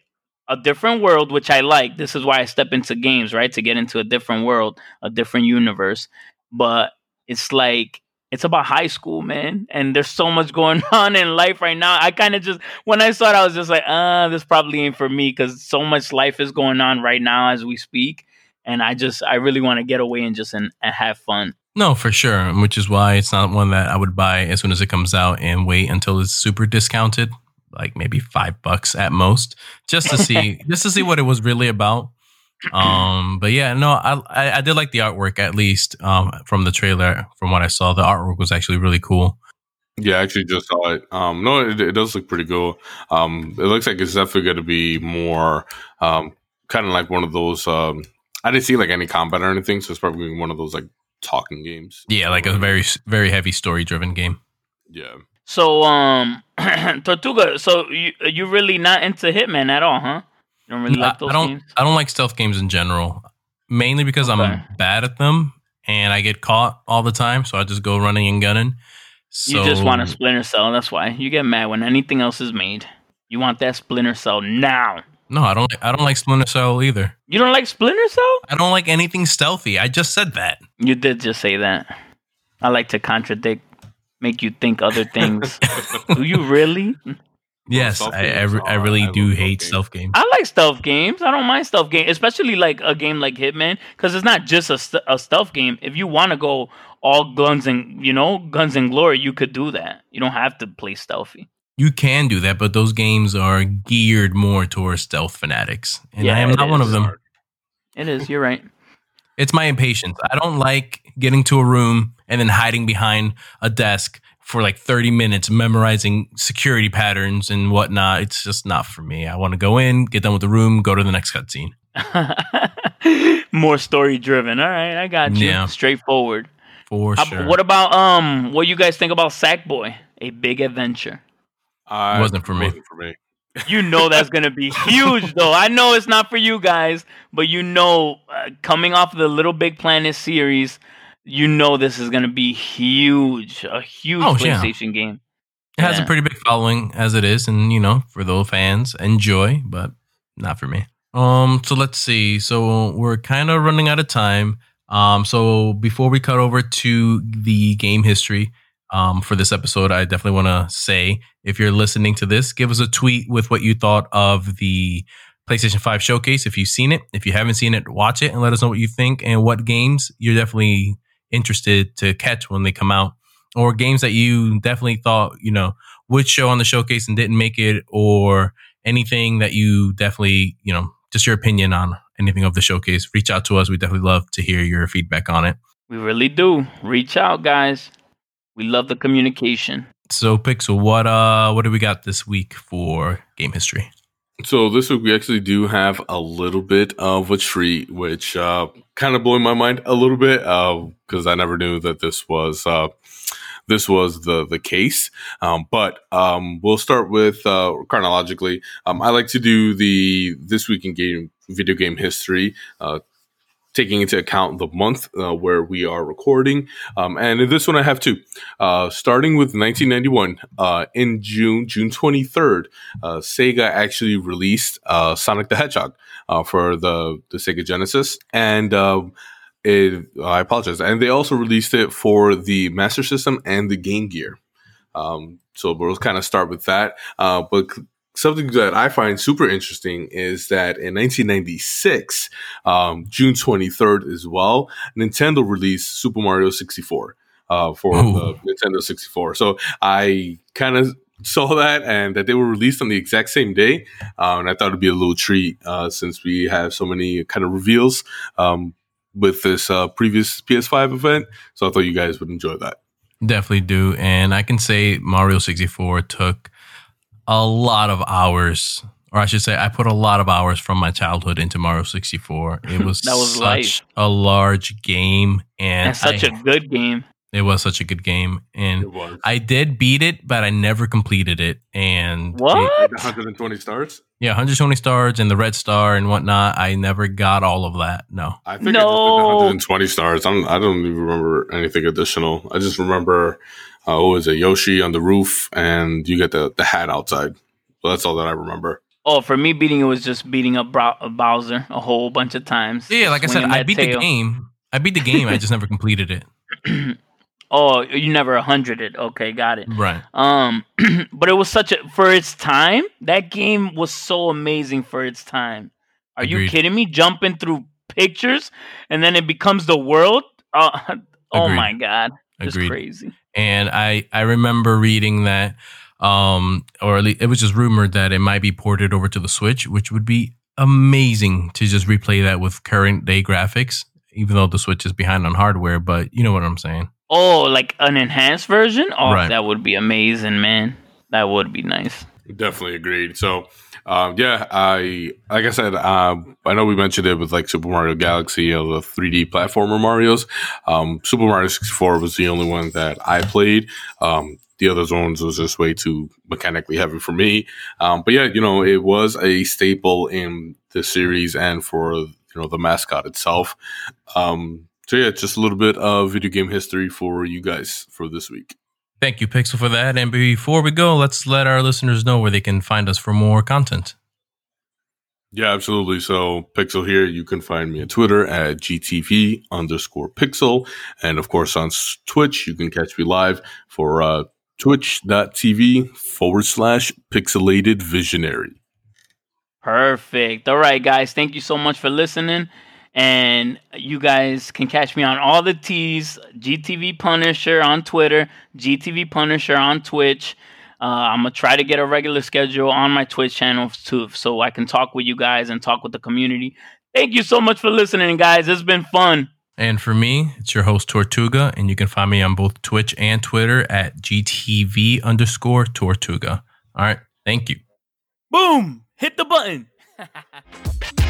a different world, which I like. This is why I step into games, right? To get into a different world, a different universe. But it's like it's about high school, man. And there's so much going on in life right now. I kind of just when I saw it, I was just like, uh, this probably ain't for me because so much life is going on right now as we speak. And I just I really want to get away and just and, and have fun. No, for sure. Which is why it's not one that I would buy as soon as it comes out and wait until it's super discounted, like maybe five bucks at most, just to see just to see what it was really about. Um, but yeah, no, I, I, I did like the artwork at least um, from the trailer. From what I saw, the artwork was actually really cool. Yeah, I actually just saw it. Um, no, it, it does look pretty cool. Um, it looks like it's definitely going to be more um, kind of like one of those. Um, I didn't see like any combat or anything, so it's probably one of those like talking games. Yeah, like a very very heavy story driven game. Yeah. So um, Tortuga, so you you really not into Hitman at all, huh? You don't really like those I don't. Games? I don't like stealth games in general, mainly because okay. I'm bad at them, and I get caught all the time, so I just go running and gunning. So, you just want a Splinter Cell. That's why you get mad when anything else is made. You want that Splinter Cell now. No, I don't. I don't like Splinter Cell either. You don't like Splinter Cell? I don't like anything stealthy. I just said that. You did just say that. I like to contradict, make you think other things. Do you really? Yes, I, I, re- I Oh, really I do love hate stealth stealth games. I like stealth games. I don't mind stealth games, especially like a game like Hitman, because it's not just a, st- a stealth game. If you want to go all guns and you know guns and glory, you could do that. You don't have to play stealthy. You can do that, but those games are geared more towards stealth fanatics, and Yeah, I am it not one of them. It is. You're right. It's my impatience. I don't like getting to a room and then hiding behind a desk for like 30 minutes, memorizing security patterns and whatnot. It's just not for me. I want to go in, get done with the room, go to the next cutscene. More story driven. All right, I got you. Yeah. Straightforward. For How- sure. What about um? What you guys think about Sackboy? A big adventure. I- Wasn't for me. Wasn't for me. You know that's gonna be huge, though. I know it's not for you guys, but you know, uh, coming off of the Little Big Planet series, you know this is gonna be huge, a huge Oh, yeah. PlayStation game. it has a pretty big following as it is, and you know, for those fans, enjoy, but not for me. Um, so let's see. So we're kind of running out of time. Um, so before we cut over to the game history, um, for this episode, I definitely want to say if you're listening to this, give us a tweet with what you thought of the PlayStation 5 showcase. If you've seen it, if you haven't seen it, watch it and let us know what you think and what games you're definitely interested to catch when they come out, or games that you definitely thought, you know, would show on the showcase and didn't make it, or anything that you definitely, you know, just your opinion on anything of the showcase. Reach out to us. We definitely love to hear your feedback on it. We really do. Reach out, guys. We love the communication. So, Pixel, what uh, what do we got this week for game history? So this week we actually do have a little bit of a treat, which uh, kind of blew my mind a little bit because I never knew that this was uh, this was the the case. Um, but um, we'll start with uh, chronologically. Um, I like to do the this week in game video game history. Taking into account the month uh, where we are recording, um, and in this one I have two. Uh, starting with 1991, uh, in June, June 23rd, uh, Sega actually released uh, Sonic the Hedgehog uh, for the the Sega Genesis, and it, I apologize, and they also released it for the Master System and the Game Gear. Um, so we'll kind of start with that. But something that I find super interesting is that in 1996, um, June 23rd as well, Nintendo released Super Mario 64 uh, for the Nintendo 64. So I kind of saw that and that they were released on the exact same day. Uh, and I thought it'd be a little treat uh, since we have so many kind of reveals um, with this uh, previous PS5 event. So I thought you guys would enjoy that. Definitely do. And I can say Mario 64 took a lot of hours, or I should say, I put a lot of hours from my childhood into Mario 64. It was, That was such life. a large game, and, And such I- a good game. it was such a good game. And. I did beat it, but I never completed it. And it- What? 120 stars? yeah, 120 stars and the red star and whatnot. I never got all of that. No. I think I just did No. the 120 stars. I'm, I don't even remember anything additional. I just remember, uh, what was it, Yoshi on the roof, and you get the, the hat outside. So that's all that I remember. Oh, for me, beating it was just beating up Bowser a whole bunch of times. Yeah, like I said, I that beat the game. I beat the game. I just never completed it. oh, you never a hundred it. Okay, got it. Right. Um, but it was such a for its time. That game was so amazing for its time. Are you kidding me? Jumping through pictures and then it becomes the world. Uh, oh Agreed. my god, it's crazy. And I I remember reading that, um, or at least it was just rumored that it might be ported over to the Switch, which would be amazing to just replay that with current day graphics, even though the Switch is behind on hardware. But you know what I'm saying. Oh, like an enhanced version? Oh, Right. that would be amazing, man. That would be nice. Definitely agreed. So, um, yeah, I like I said, um, I know we mentioned it with like Super Mario Galaxy, you know, the 3D platformer Mario's. Um, Super Mario 64 was the only one that I played. Um, the other ones was just way too mechanically heavy for me. Um, but yeah, you know, it was a staple in the series and for you know the mascot itself. So yeah, just a little bit of video game history for you guys for this week. Thank you, Pixel, for that. And before we go, let's let our listeners know where they can find us for more content. Yeah, absolutely. So Pixel here, you can find me on Twitter at GTV underscore Pixel. And of course on Twitch, you can catch me live for uh, twitch.tv forward slash pixelated visionary. Perfect. All right, guys. Thank you so much for listening. And you guys can catch me on all the T's GTV Punisher on Twitter, GTV Punisher on Twitch. Uh, I'm gonna try to get a regular schedule on my Twitch channel too, so I can talk with you guys and talk with the community. Thank you so much for listening, guys. It's been fun. And for me, it's your host Tortuga, and you can find me on both Twitch and Twitter at GTV underscore Tortuga. All right, thank you. Boom! Hit the button.